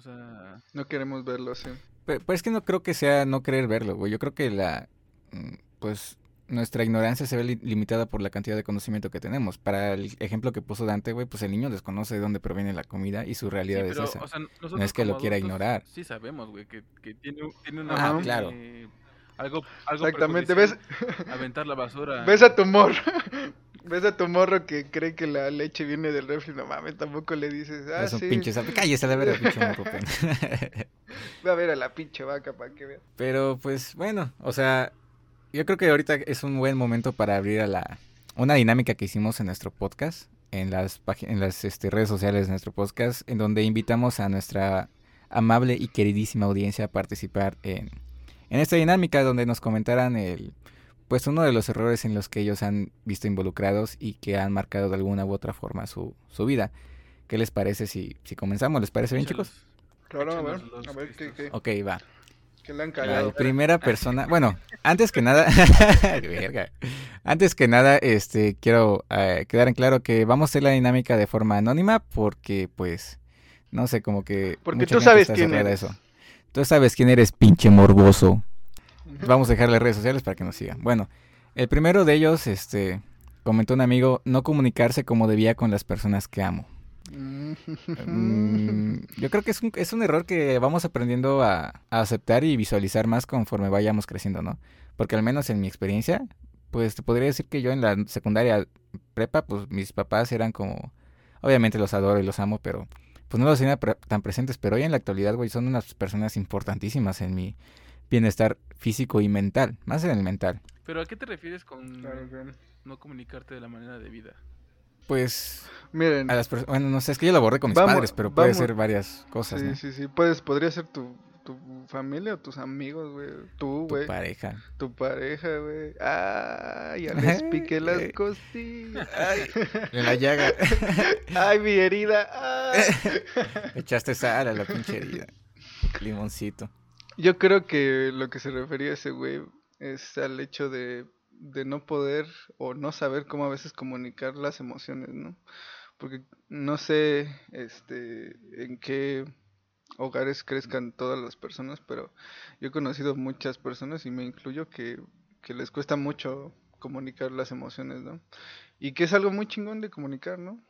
sea, No queremos verlo, sí. Pero, pero es que no creo que sea no querer verlo, güey. Yo creo que la. mm, Pues nuestra ignorancia se ve li- limitada por la cantidad de conocimiento que tenemos. Para el ejemplo que puso Dante, güey, pues el niño desconoce de dónde proviene la comida y su sí, realidad pero, es esa. o sea, nosotros es que lo quiera ignorar. Sí sabemos, güey, que, que tiene, un- tiene una... Tiene Claro. Algo, algo Exactamente, ves, aventar la basura. ves a tu morro. Ves a tu morro que cree que la leche viene del refri, no mames, tampoco le dices, ah, es un sí, pinche sapo. Cállese a la verga, pinche morro, a ver a la pinche vaca para que vea. Pero pues bueno, o sea, yo creo que ahorita es un buen momento para abrir a la una dinámica que hicimos en nuestro podcast, en las en las este, redes sociales de nuestro podcast, en donde invitamos a nuestra amable y queridísima audiencia a participar en, en esta dinámica donde nos comentaran el pues uno de los errores en los que ellos han visto involucrados y que han marcado de alguna u otra forma su, su vida. ¿Qué les parece si, si comenzamos? ¿Les parece bien, chicos? Claro, a ver, a ver qué, qué, Ok, va. Han La primera persona, bueno, antes que nada, antes que nada, este, quiero eh, quedar en claro que vamos a hacer la dinámica de forma anónima porque, pues, no sé, como que Porque tú sabes quién eres. eso. Tú sabes quién eres, pinche morboso. Vamos a dejarle redes sociales para que nos sigan. Bueno, el primero de ellos, este, comentó un amigo, no comunicarse como debía con las personas que amo. Mm, yo creo que es un, es un error que vamos aprendiendo a, a aceptar y visualizar más conforme vayamos creciendo, ¿no? Porque al menos en mi experiencia, pues te podría decir que yo en la secundaria prepa, pues mis papás eran como, obviamente los adoro y los amo, pero pues no los tenía pre- tan presentes, pero hoy en la actualidad, güey, son unas personas importantísimas en mi bienestar físico y mental, más en el mental. Pero ¿a qué te refieres con Claro, claro. no comunicarte de la manera debida? Pues Miren, a las personas, bueno, no sé, es que yo lo borré con mis Vamos- padres, pero puede vamos- ser varias cosas, sí, ¿no? sí, sí, puedes, podría ser tu, tu familia o tus amigos, güey, tú, Tu güey, pareja. tu pareja, güey. Ah, ya les piqué las costillas. Ay, En la llaga. ay, mi herida. ay. Echaste sal a la pinche herida. Limoncito. Yo creo que lo que se refería ese güey es al hecho de, de no poder o no saber cómo a veces comunicar las emociones, ¿no? Porque no sé este, en qué hogares crezcan todas las personas, pero yo he conocido muchas personas y me incluyo que, que les cuesta mucho comunicar las emociones, ¿no? Y que es algo muy chingón de comunicar, ¿no?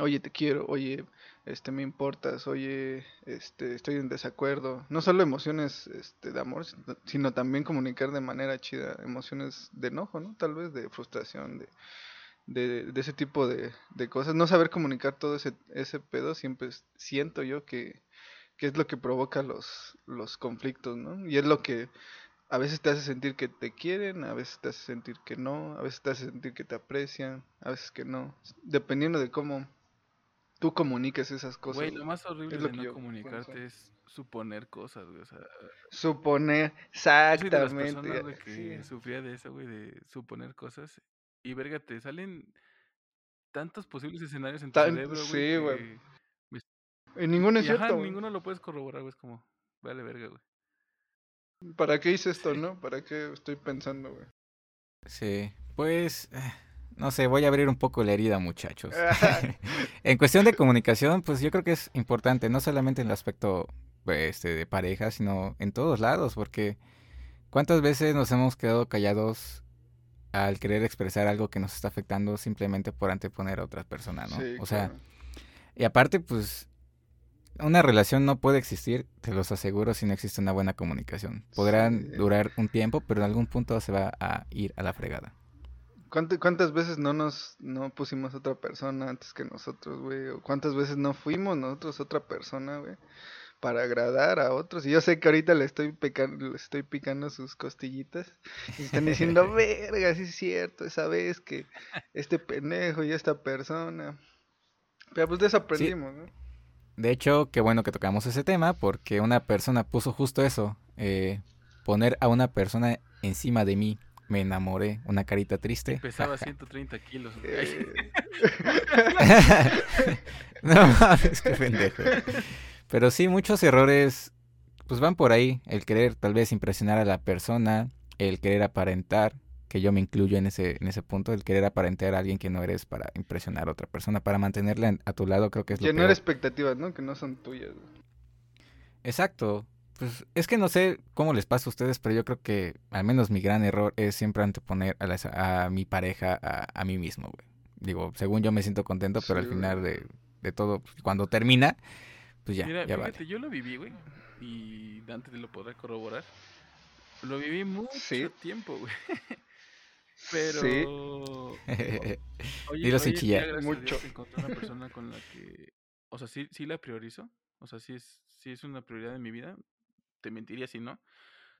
Oye, te quiero, oye, este, me importas, oye, este, estoy en desacuerdo. No solo emociones, este, de amor, sino- también comunicar de manera chida emociones de enojo, ¿no? Tal vez de frustración, de, de, de ese tipo de, de cosas. No saber comunicar todo ese, ese pedo siempre siento yo que, que es lo que provoca los, los conflictos, ¿no? Y es lo que a veces te hace sentir que te quieren, a veces te hace sentir que no, a veces te hace sentir que te aprecian, a veces que no. Dependiendo de cómo tú comuniques esas cosas. Güey, lo más horrible es lo de que no yo comunicarte pienso. es suponer cosas, güey. O sea, Suponer, yo soy de las exactamente. personas, güey, que sí. sufría de eso, güey, de suponer cosas. Y verga, te salen tantos posibles escenarios en tu Tan- cerebro, güey. sí, güey. que- Y ninguno es Y ajá, cierto. güey. ninguno lo puedes corroborar, güey. Es como, vale, verga, güey. ¿Para qué hice esto, Sí. no? ¿Para qué estoy pensando, güey? Sí, pues, eh, no sé, voy a abrir un poco la herida, muchachos. En cuestión de comunicación, pues yo creo que es importante, no solamente en el aspecto este, de pareja, sino en todos lados, porque ¿cuántas veces nos hemos quedado callados al querer expresar algo que nos está afectando simplemente por anteponer a otra persona, ¿no? Sí, o sea, claro. y aparte, pues, una relación no puede existir, te los aseguro, si no existe una buena comunicación. Podrán Sí. durar un tiempo, pero en algún punto se va a ir a la fregada. ¿Cuánta- ¿Cuántas veces no nos no pusimos otra persona antes que nosotros, güey? ¿O cuántas veces no fuimos nosotros otra persona, güey? Para agradar a otros. Y yo sé que ahorita le estoy picando, le estoy picando sus costillitas. Y están diciendo, verga, sí es cierto, esa vez que este pendejo y esta persona. Pero pues de eso aprendimos, ¿no? De hecho, qué bueno que tocamos ese tema, porque una persona puso justo eso, eh, poner a una persona encima de mí. Me enamoré, una carita triste. Pesaba 130 kilos. Eh, no mames, qué pendejo. Pero sí, muchos errores, pues van por ahí. El querer tal vez impresionar a la persona, el querer aparentar, que yo me incluyo en ese, en ese punto, el querer aparentar a alguien que no eres para impresionar a otra persona, para mantenerla en- a tu lado, creo que es lo llenar peor. expectativas, ¿no? Que no son tuyas. Exacto. Pues es que no sé cómo les pasa a ustedes, pero yo creo que al menos mi gran error es siempre anteponer a, las- a mi pareja a, a mí mismo, güey. Digo, según yo me siento contento, pero al Sí, final güey. de, de todo, pues, cuando termina, pues ya, Mira, ya fíjate, vale. yo lo viví, güey. Y Dante te lo podrá corroborar. Lo viví mucho Sí. tiempo, güey. Pero. Sí. Oye, Dilo sin chillar. Mucho. encontré una persona con la que. O sea, sí, sí la priorizo. O sea, sí es, sí es una prioridad en mi vida. Te mentiría si no.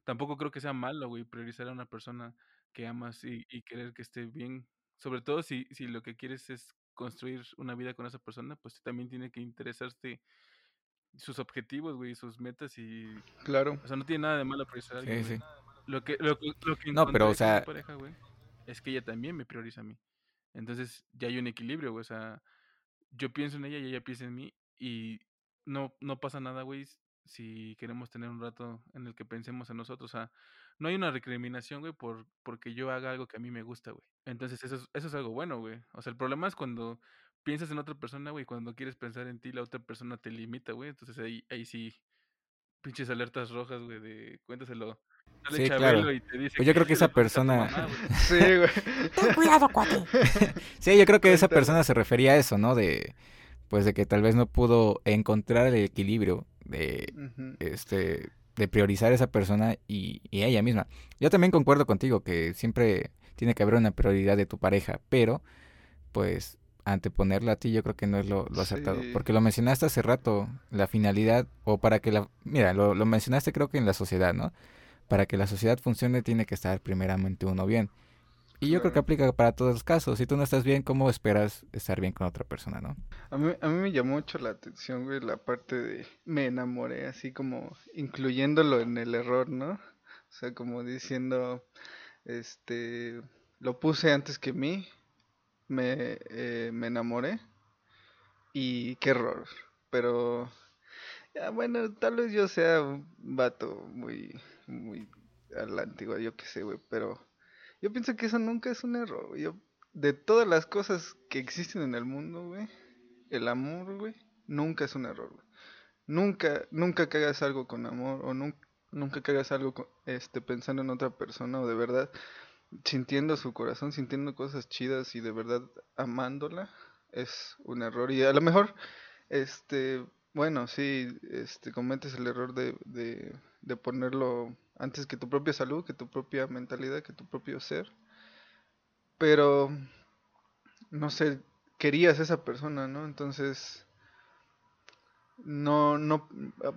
Tampoco creo que sea malo, güey, priorizar a una persona que amas y, y querer que esté bien. Sobre todo si, si lo que quieres es construir una vida con esa persona, pues también tiene que interesarte sus objetivos, güey, sus metas y... Claro. O sea, no tiene nada de malo priorizar a alguien, Sí, güey. sí. Lo que, lo, lo que No, pero, o sea- pareja, güey, es que ella también me prioriza a mí. Entonces ya hay un equilibrio, güey. O sea, yo pienso en ella y ella piensa en mí y no, no pasa nada, güey, si queremos tener un rato en el que pensemos en nosotros. O sea, no hay una recriminación, güey, por, porque yo haga algo que a mí me gusta, güey. Entonces eso es, eso es algo bueno, güey. O sea, el problema es cuando piensas en otra persona, güey, cuando quieres pensar en ti, la otra persona te limita, güey. Entonces ahí, ahí sí, pinches alertas rojas, güey, de cuéntaselo. Sale Sí, Chabelo claro. y te dice Pues yo creo que esa persona- mamá, güey. Sí, güey. Ten cuidado, cuate. Sí, yo creo que esa persona se refería a eso, ¿no? De, pues de que tal vez no pudo encontrar el equilibrio de, este, de priorizar a esa persona y, y a ella misma. Yo también concuerdo contigo que siempre tiene que haber una prioridad de tu pareja, pero pues anteponerla a ti yo creo que no es lo, lo acertado. Sí. Porque lo mencionaste hace rato, la finalidad, o para que la... Mira, lo, lo mencionaste creo que en la sociedad, ¿no? Para que la sociedad funcione tiene que estar primeramente uno bien. Y yo creo que aplica para todos los casos. Si tú no estás bien, ¿cómo esperas estar bien con otra persona, no? A mí, a mí me llamó mucho la atención, güey, la parte de me enamoré, así como incluyéndolo en el error, ¿no? O sea, como diciendo, este, lo puse antes que mí, me, eh, me enamoré y qué error. Pero, ya, bueno, tal vez yo sea un vato muy, muy a la antigua, yo qué sé, güey, pero yo pienso que eso nunca es un error. Yo, de todas las cosas que existen en el mundo, güey, el amor, güey, nunca es un error. Nunca, nunca que hagas algo con amor o nun- nunca hagas algo con- este, pensando en otra persona o de verdad sintiendo su corazón, sintiendo cosas chidas y de verdad amándola, es un error. Y a lo mejor, este, bueno, sí, este, cometes el error de, de ponerlo antes que tu propia salud, que tu propia mentalidad, que tu propio ser. Pero, no sé, querías a esa persona, ¿no? Entonces, no, no,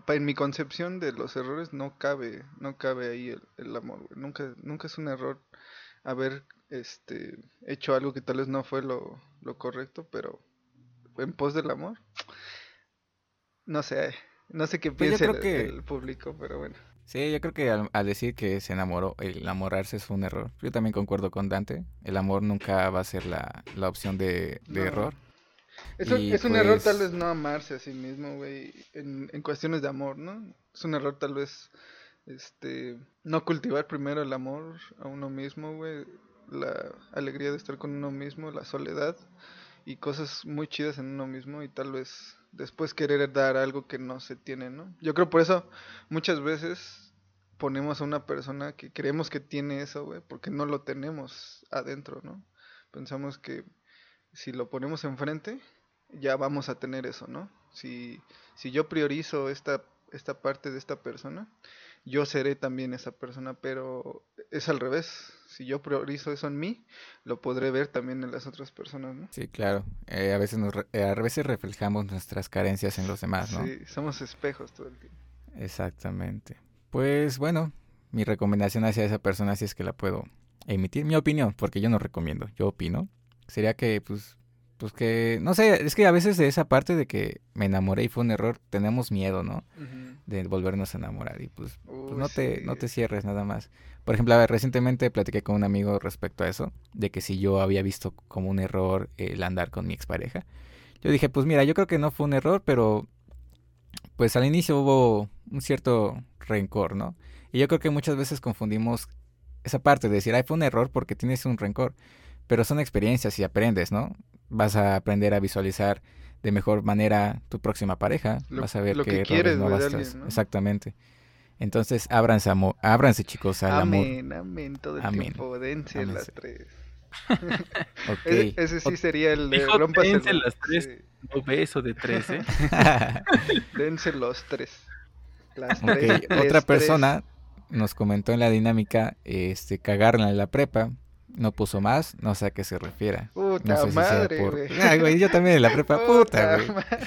en mi concepción de los errores no cabe, no cabe ahí el, el amor, güey. Nunca, nunca es un error haber, este, hecho algo que tal vez no fue lo, lo correcto, pero en pos del amor, no sé, no sé qué Pues piensa creo el, que- el público, pero bueno. Sí, yo creo que al, al decir que se enamoró, el enamorarse es un error. Yo también concuerdo con Dante. El amor nunca va a ser la, la opción de, de No. error. Es un, un error pues- tal vez no amarse a sí mismo, güey, en, en cuestiones de amor, ¿no? Es un error tal vez, este, no cultivar primero el amor a uno mismo, güey, la alegría de estar con uno mismo, la soledad y cosas muy chidas en uno mismo y tal vez después querer dar algo que no se tiene, ¿no? Yo creo por eso muchas veces ponemos a una persona que creemos que tiene eso, güey, porque no lo tenemos adentro, ¿no? Pensamos que si lo ponemos enfrente, ya vamos a tener eso, ¿no? Si, si yo priorizo esta, esta parte de esta persona, yo seré también esa persona, pero es al revés. Si yo priorizo eso en mí, lo podré ver también en las otras personas, ¿no? Sí, claro. Eh, a veces nos re- eh, a veces reflejamos nuestras carencias en los demás, ¿no? Sí, somos espejos todo el tiempo. Exactamente. Pues bueno, mi recomendación hacia esa persona, si es que la puedo emitir, mi opinión, porque yo no recomiendo, yo opino, sería que, pues, pues que, no sé, es que a veces de esa parte de que me enamoré y fue un error, tenemos miedo, ¿no? De volvernos a enamorar y pues, pues no te, no te cierres nada más. Por ejemplo, a ver, recientemente platiqué con un amigo respecto a eso, de que si yo había visto como un error el andar con mi expareja. Yo dije, pues mira, yo creo que no fue un error, pero pues al inicio hubo un cierto rencor, ¿no? Y yo creo que muchas veces confundimos esa parte de decir, ay, fue un error porque tienes un rencor, pero son experiencias y aprendes, ¿no? Vas a aprender a visualizar de mejor manera tu próxima pareja. Lo- vas a ver lo qué que quieres, no vas a- alguien, ¿no? Exactamente. Entonces, ábranse, ábranse chicos, al amor. Amén, amén, todo el Amén. tiempo, dense Amén, las tres. Ok. Ese, ese sí sería el de rómpase dense los- las tres. sí, No beso de tres, ¿eh? dense los tres. Las Ok, tres, otra tres. persona nos comentó en la dinámica, este, cagarla en la prepa, no puso más, no sé a qué se refiera. Puta No sé si sea madre, por... güey. Yo también en la prepa, puta, güey. madre.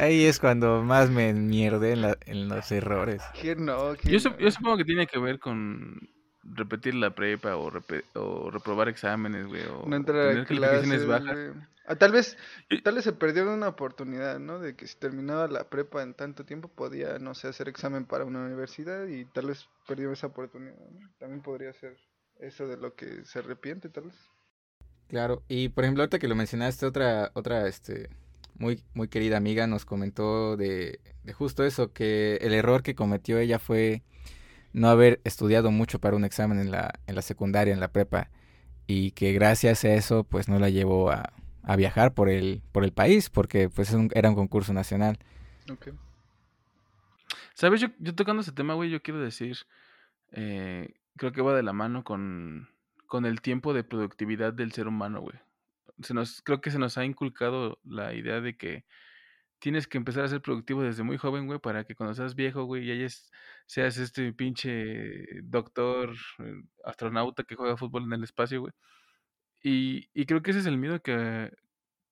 Ahí es cuando más me enmierdé en, la- en los errores. ¿Quién no? ¿Quién Yo, sup- no? yo supongo que tiene que ver con repetir la prepa o, reprobar exámenes, güey. O no entrar a tener clases, bajas. Ah, tal vez, tal vez se perdió una oportunidad, ¿no? De que si terminaba la prepa en tanto tiempo podía, no sé, hacer examen para una universidad y tal vez perdió esa oportunidad, ¿no? También podría ser eso de lo que se arrepiente, tal vez. Claro, y por ejemplo, ahorita que lo mencionaste, otra, otra, este, muy, muy querida amiga nos comentó de, de justo eso, que el error que cometió ella fue no haber estudiado mucho para un examen en la, en la secundaria, en la prepa, y que gracias a eso, pues no la llevó a, a viajar por el, por el país, porque pues un- era un concurso nacional. Ok. ¿Sabes? Yo, yo tocando ese tema, güey, yo quiero decir, eh, creo que va de la mano con, con el tiempo de productividad del ser humano, güey. Se nos, creo que se nos ha inculcado la idea de que tienes que empezar a ser productivo desde muy joven, güey, para que cuando seas viejo, güey, ya hayas- seas este pinche doctor, eh, astronauta que juega fútbol en el espacio, güey. Y, y creo que ese es el miedo que,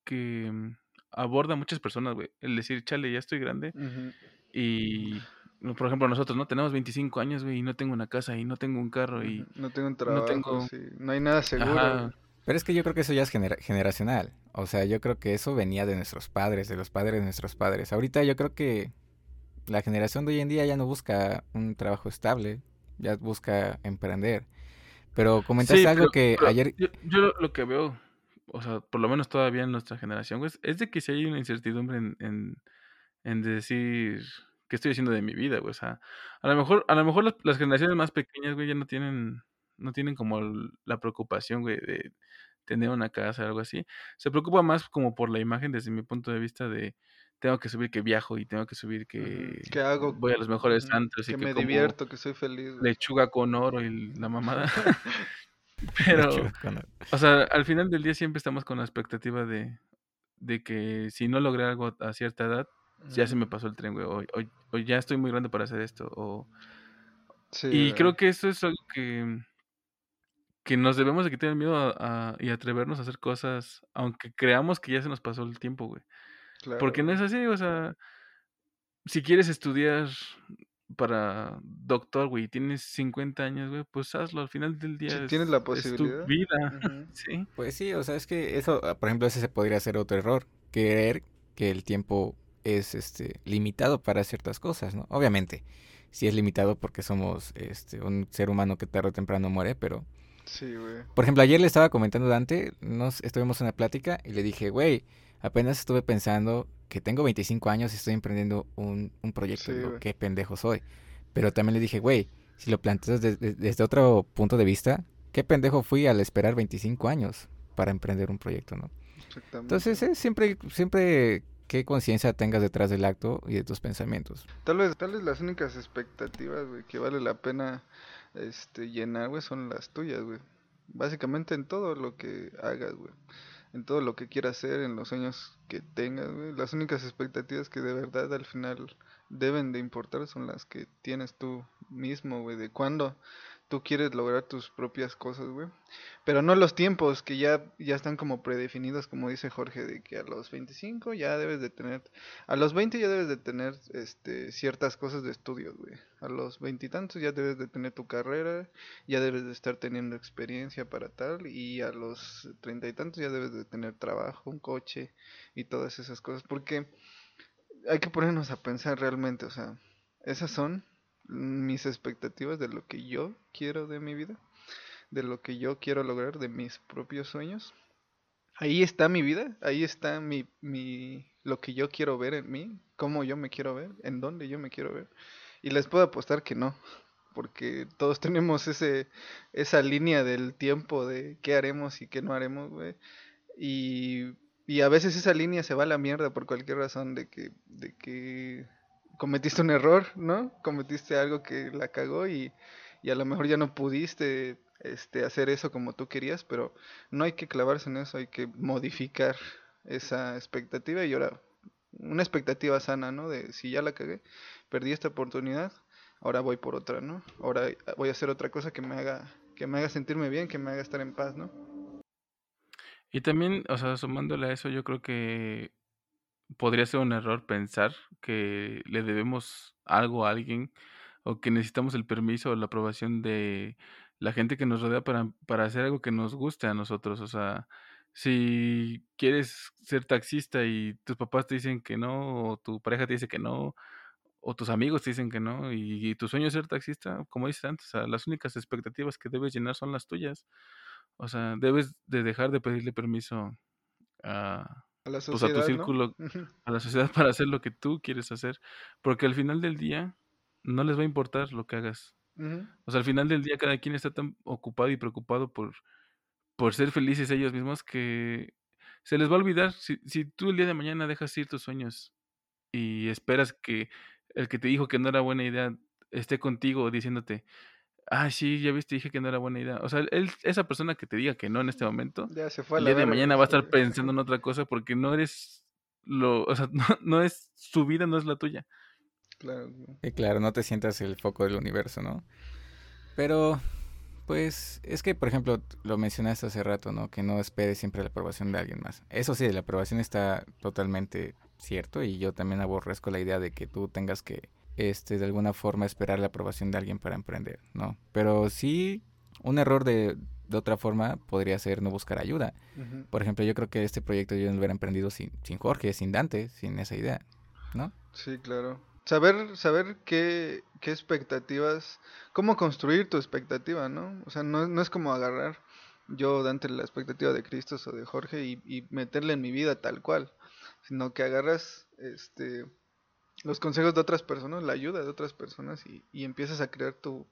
que mm, aborda muchas personas, güey. El decir, chale, ya estoy grande y, por ejemplo, nosotros, ¿no? Tenemos 25 años, güey, y no tengo una casa y no tengo un carro y... No tengo un trabajo, tengo- sí. No hay nada seguro. Ajá. Pero es que yo creo que eso ya es genera- generacional. O sea, yo creo que eso venía de nuestros padres, de los padres de nuestros padres. Ahorita yo creo que la generación de hoy en día ya no busca un trabajo estable, ya busca emprender. Pero comentaste Sí, algo que pero ayer... Yo, yo lo, lo que veo, o sea, por lo menos todavía en nuestra generación, güey, es de que si hay una incertidumbre en, en, en decir qué estoy haciendo de mi vida, güey. O sea, a lo mejor, a lo mejor las, las generaciones más pequeñas, güey, ya no tienen, no tienen como el- la preocupación, güey, de tener una casa o algo así. Se preocupa más como por la imagen desde mi punto de vista de tengo que subir que viajo y tengo que subir que ¿Qué hago? voy a los mejores Ujú. antros y Que me como divierto, que soy feliz. lechuga con oro y la mamada. Pero, o sea, al final del día siempre estamos con la expectativa de, de que si no logré algo a cierta edad, ya se me pasó el tren, güey, o, o- o ya estoy muy grande para hacer esto, o... Sí, Y güey. creo que eso es algo que, que nos debemos de quitar el miedo a, a- y atrevernos a hacer cosas, aunque creamos que ya se nos pasó el tiempo, güey. Claro, Porque no es así, o sea, si quieres estudiar para doctor, güey, y tienes 50 años, güey, pues hazlo, al final del día Si es, tienes la es tu posibilidad. vida. ¿sí? Pues sí, o sea, es que eso, ah, por ejemplo, ese se podría ser otro error. Creer que el tiempo es este limitado para ciertas cosas, ¿no? Obviamente, sí es limitado porque somos este un ser humano que tarde o temprano muere, pero Sí, güey. por ejemplo, ayer le estaba comentando a Dante, nos estuvimos en una plática y le dije, güey, apenas estuve pensando que tengo 25 años y estoy emprendiendo un, un proyecto. Sí, qué pendejo soy. Pero también le dije, güey, si lo planteas de- de- desde otro punto de vista, qué pendejo fui al esperar 25 años para emprender un proyecto, ¿no? Exactamente. Entonces, eh, siempre, siempre qué conciencia tengas detrás del acto y de tus pensamientos. Tal vez, tal vez las únicas expectativas, que vale la pena este, llenar, güey, son las tuyas, güey. Básicamente en todo lo que hagas, güey. En todo lo que quieras hacer, en los sueños que tengas. Las únicas expectativas que de verdad al final deben de importar son las que tienes tú mismo. De cuándo tú quieres lograr tus propias cosas, güey. Pero no los tiempos que ya, ya están como predefinidos, como dice Jorge, de que a los 25 ya debes de tener a los 20 ya debes de tener este, ciertas cosas de estudios, güey. A los veintitantos ya debes de tener tu carrera, ya debes de estar teniendo experiencia para tal, y a los treinta y tantos ya debes de tener trabajo, un coche y todas esas cosas, porque hay que ponernos a pensar realmente, o sea, esas son mis expectativas de lo que yo quiero de mi vida, de lo que yo quiero lograr, de mis propios sueños. Ahí está mi vida, ahí está mi, mi, lo que yo quiero ver en mí, cómo yo me quiero ver, en dónde yo me quiero ver. Y les puedo apostar que no, porque todos tenemos ese, esa línea del tiempo de qué haremos y qué no haremos, güey. Y y a veces esa línea se va a la mierda por cualquier razón de que, de que cometiste un error, ¿no? Cometiste algo que la cagó y, y a lo mejor ya no pudiste este, hacer eso como tú querías, pero no hay que clavarse en eso, hay que modificar esa expectativa y ahora una expectativa sana, ¿no? De si ya la cagué, perdí esta oportunidad, ahora voy por otra, ¿no? Ahora voy a hacer otra cosa que me haga que me haga sentirme bien, que me haga estar en paz, ¿no? Y también, o sea, sumándole a eso, yo creo que podría ser un error pensar que le debemos algo a alguien o que necesitamos el permiso o la aprobación de la gente que nos rodea para, para hacer algo que nos guste a nosotros. O sea, si quieres ser taxista y tus papás te dicen que no, o tu pareja te dice que no, o tus amigos te dicen que no, y, tu sueño es ser taxista, como dices antes, o sea, las únicas expectativas que debes llenar son las tuyas. O sea, debes de dejar de pedirle permiso a, la pues a tu círculo, a la sociedad para hacer lo que tú quieres hacer, porque al final del día no les va a importar lo que hagas. O sea, al final del día cada quien está tan ocupado y preocupado por, por ser felices ellos mismos que se les va a olvidar. Si, si tú el día de mañana dejas ir tus sueños y esperas que el que te dijo que no era buena idea esté contigo diciéndote, ah, sí, ya viste, dije que no era buena idea. O sea, él, esa persona que te diga que no en este momento, ya se fue el día de mañana va a estar pensando en otra cosa porque no eres lo, o sea, no, es su vida, no es la tuya. Claro. Sí, claro, no te sientas el foco del universo, ¿no? Pero, pues, es que, por ejemplo, lo mencionaste hace rato, ¿no? Que no esperes siempre la aprobación de alguien más. Eso sí, la aprobación está totalmente cierto y yo también aborrezco la idea de que tú tengas que este, de alguna forma esperar la aprobación de alguien para emprender, ¿no? Pero sí, un error de, de otra forma podría ser no buscar ayuda. Por ejemplo, yo creo que este proyecto yo no lo hubiera emprendido sin, sin Jorge, sin Dante, sin esa idea, ¿no? Sí, claro. Saber, saber qué, qué expectativas, cómo construir tu expectativa, ¿no? O sea, no, no es como agarrar yo, Dante, la expectativa de Cristo o de Jorge y, y meterle en mi vida tal cual, sino que agarras, este, los consejos de otras personas, la ayuda de otras personas y, y empiezas a crear tu,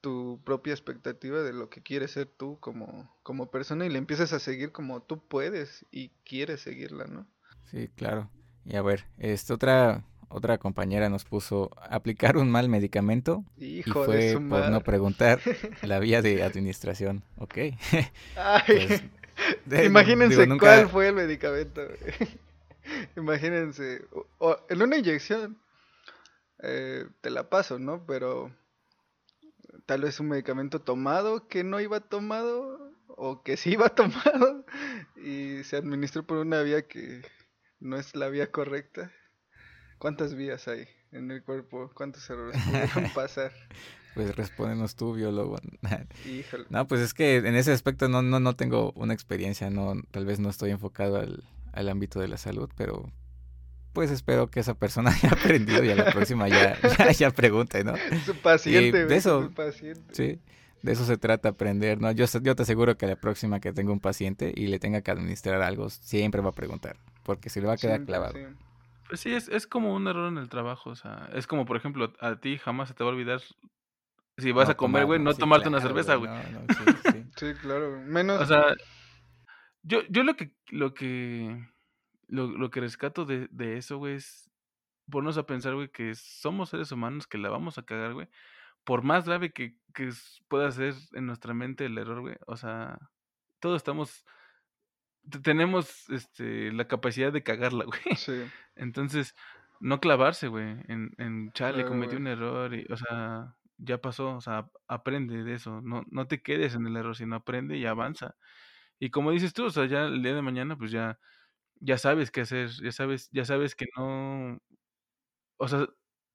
tu propia expectativa de lo que quieres ser tú como, como persona y le empiezas a seguir como tú puedes y quieres seguirla, ¿no? Sí, claro. Y a ver, esta otra otra compañera nos puso aplicar un mal medicamento y fue por no preguntar la vía de administración. Ok. Ay, pues, imagínense cuál fue el medicamento. Imagínense, en una inyección eh, te la paso, ¿no? Pero tal vez un medicamento tomado que no iba tomado o que sí iba tomado y se administró por una vía que no es la vía correcta. ¿Cuántas vías hay en el cuerpo? ¿Cuántos errores pudieron pasar? Pues respóndenos tú, biólogo. Híjole. No, pues es que en ese aspecto no, no, no tengo una experiencia, no, tal vez no estoy enfocado al, al ámbito de la salud, pero pues espero que esa persona haya aprendido y a la próxima ya, ya, pregunte, ¿no? Su paciente, de eso, Sí, de eso se trata aprender, ¿no? Yo, yo te aseguro que la próxima que tenga un paciente y le tenga que administrar algo, siempre va a preguntar, porque si le va a quedar clavado. Pues sí, es, es como un error en el trabajo, o sea, es como, por ejemplo, a ti jamás se te va a olvidar si vas a comer, güey, no, tomarte una cerveza, güey. sí, sí, claro. Menos. O sea, yo, yo lo que, lo que, lo, lo que rescato de, de eso, güey, es ponernos a pensar, güey, que somos seres humanos que la vamos a cagar, güey. Por más grave que, que pueda ser en nuestra mente el error, güey. O sea, todos estamos, tenemos este, la capacidad de cagarla, güey. Sí. Entonces, no clavarse, güey, en, en chale, cometí un error, y, o sea, ya pasó, o sea, aprende de eso, no, no te quedes en el error, sino aprende y avanza. Y como dices tú, o sea, ya el día de mañana, pues ya, ya sabes qué hacer, ya sabes, ya sabes que no, o sea,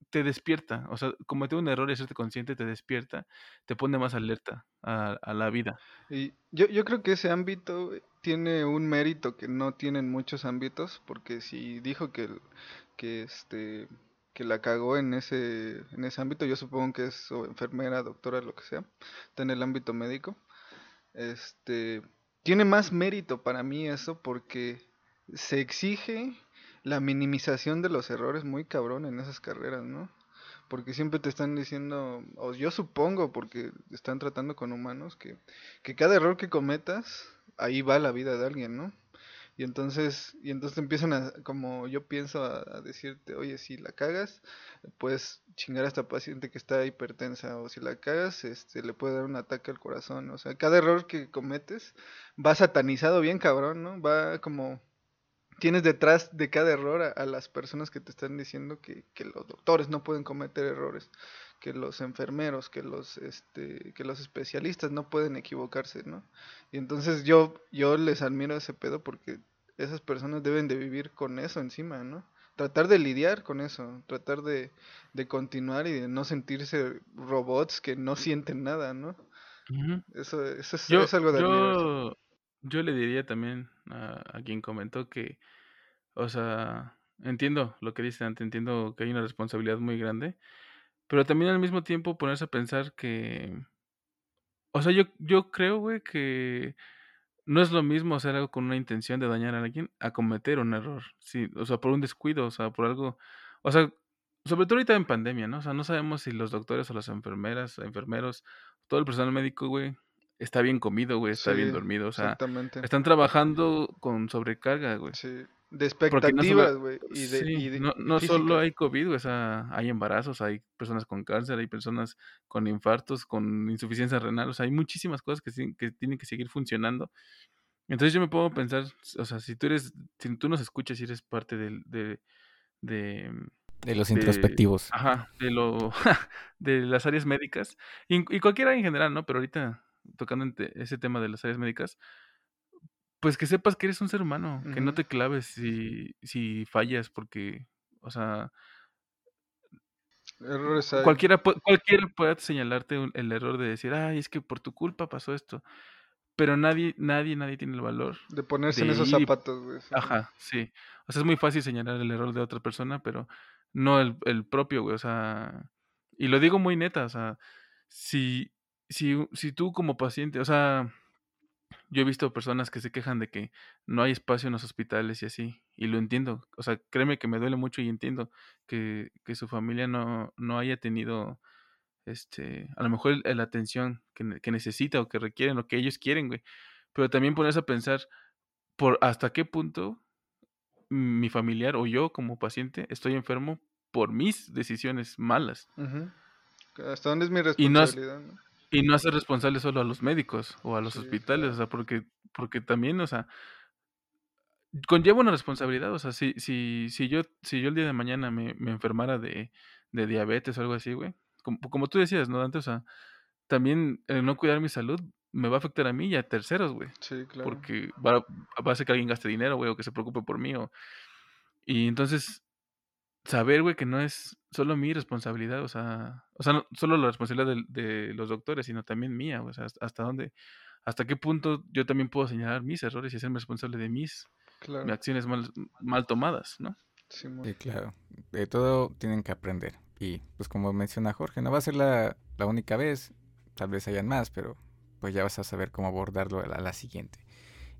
te despierta, o sea, cometer un error y hacerte consciente te despierta, te pone más alerta a, a la vida. Y yo, yo creo que ese ámbito tiene un mérito que no tienen muchos ámbitos, porque si dijo que, que este que la cagó en ese en ese ámbito, yo supongo que es enfermera, doctora, lo que sea, está en el ámbito médico. Este, tiene más mérito para mí eso porque se exige la minimización de los errores muy cabrón en esas carreras, ¿no? Porque siempre te están diciendo, o yo supongo, porque están tratando con humanos, que, que cada error que cometas, ahí va la vida de alguien, ¿no? Y entonces, y entonces empiezan a, como yo pienso, a, decirte, oye, si la cagas, puedes chingar a esta paciente que está hipertensa, o si la cagas, este, le puede dar un ataque al corazón. O sea, cada error que cometes va satanizado bien cabrón, ¿no? Va como tienes detrás de cada error a, a las personas que te están diciendo que, que los doctores no pueden cometer errores, que los enfermeros, que los este, que los especialistas no pueden equivocarse, ¿no? Y entonces yo yo les admiro ese pedo porque esas personas deben de vivir con eso encima, ¿no? Tratar de lidiar con eso, tratar de, de continuar y de no sentirse robots que no sienten nada, ¿no? Eso, eso es, Yo, es algo de yo, yo le diría también a, a quien comentó que, o sea, entiendo lo que dice antes, entiendo que hay una responsabilidad muy grande, pero también al mismo tiempo ponerse a pensar que, o sea, yo, yo creo, güey, que no es lo mismo hacer algo con una intención de dañar a alguien a cometer un error, sí, o sea, por un descuido, o sea, por algo, o sea, sobre todo ahorita en pandemia, ¿no? O sea, no sabemos si los doctores o las enfermeras, enfermeros, todo el personal médico, güey, está bien comido, güey, está bien dormido, o sea, exactamente. están trabajando con sobrecarga, güey. Sí, de no expectativas, güey, y de, y sí, de no, no solo hay COVID, güey, o sea, hay embarazos, hay personas con cáncer, hay personas con infartos, con insuficiencia renal, o sea, hay muchísimas cosas que, tienen que seguir funcionando. Entonces yo me a pensar, o sea, si tú eres, si tú nos escuchas y eres parte del, de, de, De los de, introspectivos. ajá, de lo, de las áreas médicas, y, y cualquiera en general, ¿no? Pero ahorita, tocando ese tema de las áreas médicas, pues que sepas que eres un ser humano, que no te claves si, si fallas, porque, o sea, Errores hay. cualquiera, cualquiera puede señalarte el error de decir, ay, es que por tu culpa pasó esto, pero nadie, nadie, nadie tiene el valor De ponerse de en esos zapatos, güey. sí. Ajá, sí. O sea, es muy fácil señalar el error de otra persona, pero no el, el propio, güey. O sea, y lo digo muy neta, o sea, si, si, si tú como paciente, o sea, yo he visto personas que se quejan de que no hay espacio en los hospitales y así, y lo entiendo. O sea, créeme que me duele mucho y entiendo que, que su familia no, no haya tenido, este, a lo mejor la atención que, que necesita o que requieren o que ellos quieren, güey. Pero también ponerse a pensar por hasta qué punto mi familiar o yo como paciente estoy enfermo por mis decisiones malas. ¿Hasta dónde es mi y no es- responsabilidad, no? Y no hacer responsable solo a los médicos o a los Sí, hospitales, o sea, porque porque también, o sea, conlleva una responsabilidad, o sea, si si si yo si yo el día de mañana me, me enfermara de, de diabetes o algo así, güey, como, como tú decías, ¿no? Antes, o sea, también el no cuidar mi salud me va a afectar a mí y a terceros, güey, Sí, claro. porque va, va a hacer que alguien gaste dinero, güey, o que se preocupe por mí, o, y entonces saber, güey, que no es solo mi responsabilidad, o sea, o sea, no solo la responsabilidad de, los doctores, sino también mía, o sea, hasta dónde, hasta qué punto yo también puedo señalar mis errores y hacerme responsable de mis, Claro. acciones mal, mal tomadas, ¿no? Simón. Sí, claro. De todo tienen que aprender. Y pues como menciona Jorge, no va a ser la, la única vez. Tal vez hayan más, pero pues ya vas a saber cómo abordarlo a la, a la siguiente.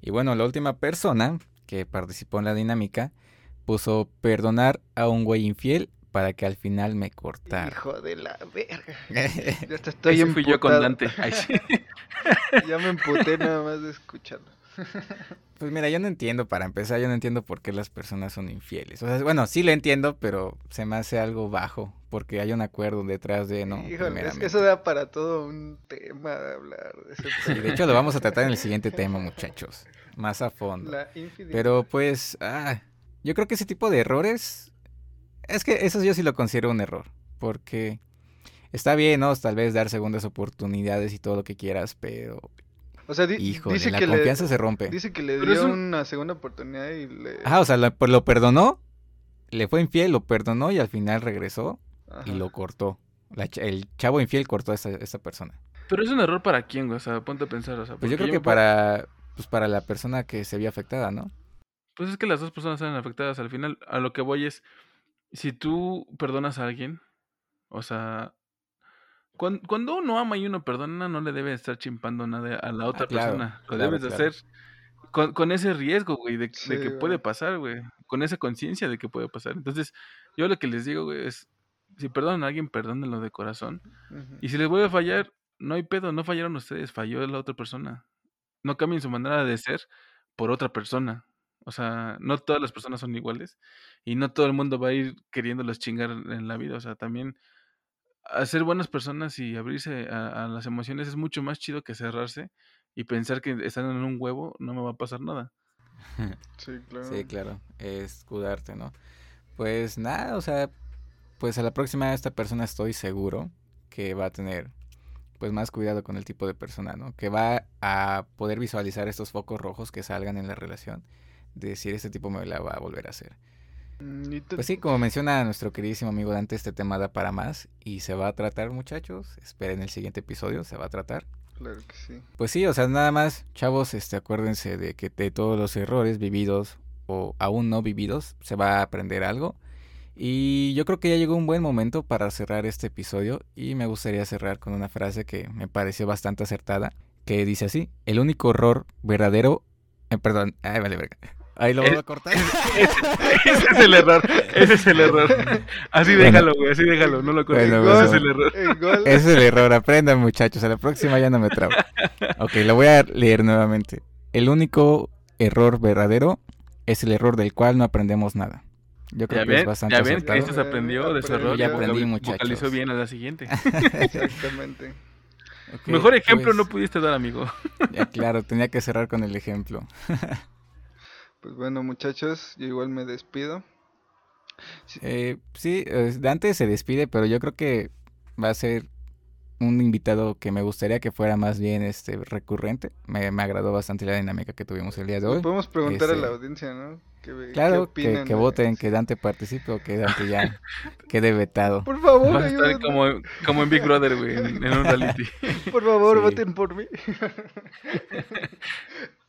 Y bueno, la última persona que participó en la dinámica puso perdonar a un güey infiel para que al final me cortara. Hijo de la verga. Ya hasta estoy Ese fui yo con. Dante. Ay, sí. Ya me emputé nada más de escucharlo. Pues mira, yo no entiendo, para empezar, yo no entiendo por qué las personas son infieles. O sea, bueno, sí lo entiendo, pero se me hace algo bajo, porque hay un acuerdo detrás de, ¿no? Híjole, es que eso da para todo un tema de hablar de ese Sí, de hecho lo vamos a tratar en el siguiente tema, muchachos, más a fondo. La. Pero pues, ah, yo creo que ese tipo de errores, es que eso yo sí lo considero un error, porque está bien, ¿no? Tal vez dar segundas oportunidades y todo lo que quieras, pero, O sea, di- híjole, dice la que confianza le, se rompe. dice que le dio un- una segunda oportunidad y le... Ah, o sea, lo, pues lo perdonó, le fue infiel, lo perdonó y al final regresó Ajá. y lo cortó. La ch- el chavo infiel cortó a esta, esta persona. Pero es un error para quién, güey, o sea, ponte a pensar, o sea, Pues yo creo que puedo- para, pues para la persona que se vio afectada, ¿no? Pues es que las dos personas salen afectadas. Al final, a lo que voy es, si tú perdonas a alguien, o sea, cuan- cuando, uno ama y uno perdona, no le debe estar chimpando nada a la otra Ah, claro, persona. Lo claro, debes de claro. hacer con, con ese riesgo, güey, de, que güey. puede pasar, güey. Con esa conciencia de que puede pasar. Entonces, yo lo que les digo, güey, es, si perdonan a alguien, perdónenlo de corazón. Y si les vuelve a fallar, no hay pedo, no fallaron ustedes, falló la otra persona. No cambien su manera de ser por otra persona. O sea, no todas las personas son iguales y no todo el mundo va a ir queriéndolos chingar en la vida. O sea, también hacer buenas personas y abrirse a, a las emociones es mucho más chido que cerrarse y pensar que estando en un huevo no me va a pasar nada. Sí, claro. Sí, claro, escudarte, ¿no? Pues nada, o sea, pues a la próxima esta persona estoy seguro que va a tener pues más cuidado con el tipo de persona, ¿no? Que va a poder visualizar estos focos rojos que salgan en la relación, de decir este tipo me la va a volver a hacer. Mm, Pues sí, como menciona nuestro queridísimo amigo Dante, este tema da para más y se va a tratar, muchachos. Esperen el siguiente episodio, se va a tratar. Claro que sí. Pues sí, o sea, nada más, chavos, este, acuérdense de que de todos los errores vividos o aún no vividos se va a aprender algo. Y yo creo que ya llegó un buen momento para cerrar este episodio y me gustaría cerrar con una frase que me pareció bastante acertada, que dice así, el único error verdadero, eh, perdón, ay, vale, verga. Ahí lo voy a cortar. Ese es el error, ese es el error. Así déjalo, güey, así déjalo, no lo cortes. Bueno, ese bueno. es el error. Ese es el error, aprendan muchachos, a la próxima ya no me trabo. Ok, lo voy a leer nuevamente. El único error verdadero es el error del cual no aprendemos nada. Yo creo Ya que es bastante ya ven, acertado. Cristo se aprendió de su error. Ya y aprendí, vocal- muchachos. Vocalizó bien a la siguiente. Exactamente. Mejor ejemplo pues, no pudiste dar, amigo. ya, claro, tenía que cerrar con el ejemplo. Pues bueno, muchachos, yo igual me despido. Eh, sí, eh, Dante se despide, pero yo creo que va a ser un invitado que me gustaría que fuera más bien este recurrente. Me, me agradó bastante la dinámica que tuvimos el día de hoy. Podemos preguntar a Este, la audiencia, ¿no? ¿Qué, Claro, qué que, opinan, que voten, Sí. que Dante participe o que Dante ya quede vetado. Por favor, Vas a estar como, como en Big Brother, güey, en, en un reality. Por favor, Sí. voten por mí.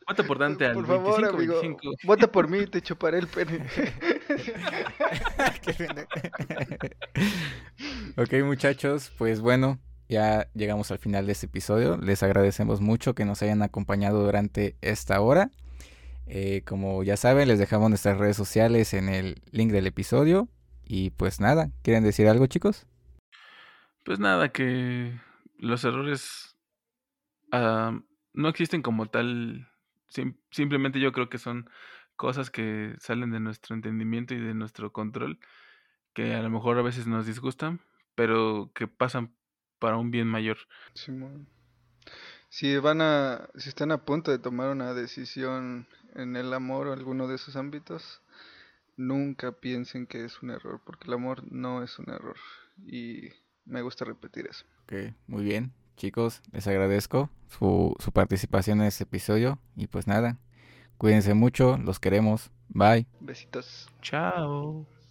Vota por Dante al Por favor, 25, amigo. 25. Vota por mí y te chuparé el pene. Ok, muchachos, pues bueno, ya llegamos al final de este episodio. Les agradecemos mucho que nos hayan acompañado durante esta hora. Eh, como ya saben, les dejamos nuestras redes sociales en el link del episodio. Y pues nada, ¿quieren decir algo, chicos? Pues nada, que los errores ah, no existen como tal. Sim- simplemente yo creo que son cosas que salen de nuestro entendimiento y de nuestro control, que a lo mejor a veces nos disgustan, pero que pasan para un bien mayor. Simón. Si van a, si están a punto de tomar una decisión en el amor o alguno de esos ámbitos, nunca piensen que es un error, porque el amor no es un error. Y me gusta repetir eso. Ok, muy bien. Chicos, les agradezco su, su participación en este episodio. Y pues nada, cuídense mucho, los queremos. Bye. Besitos. Chao.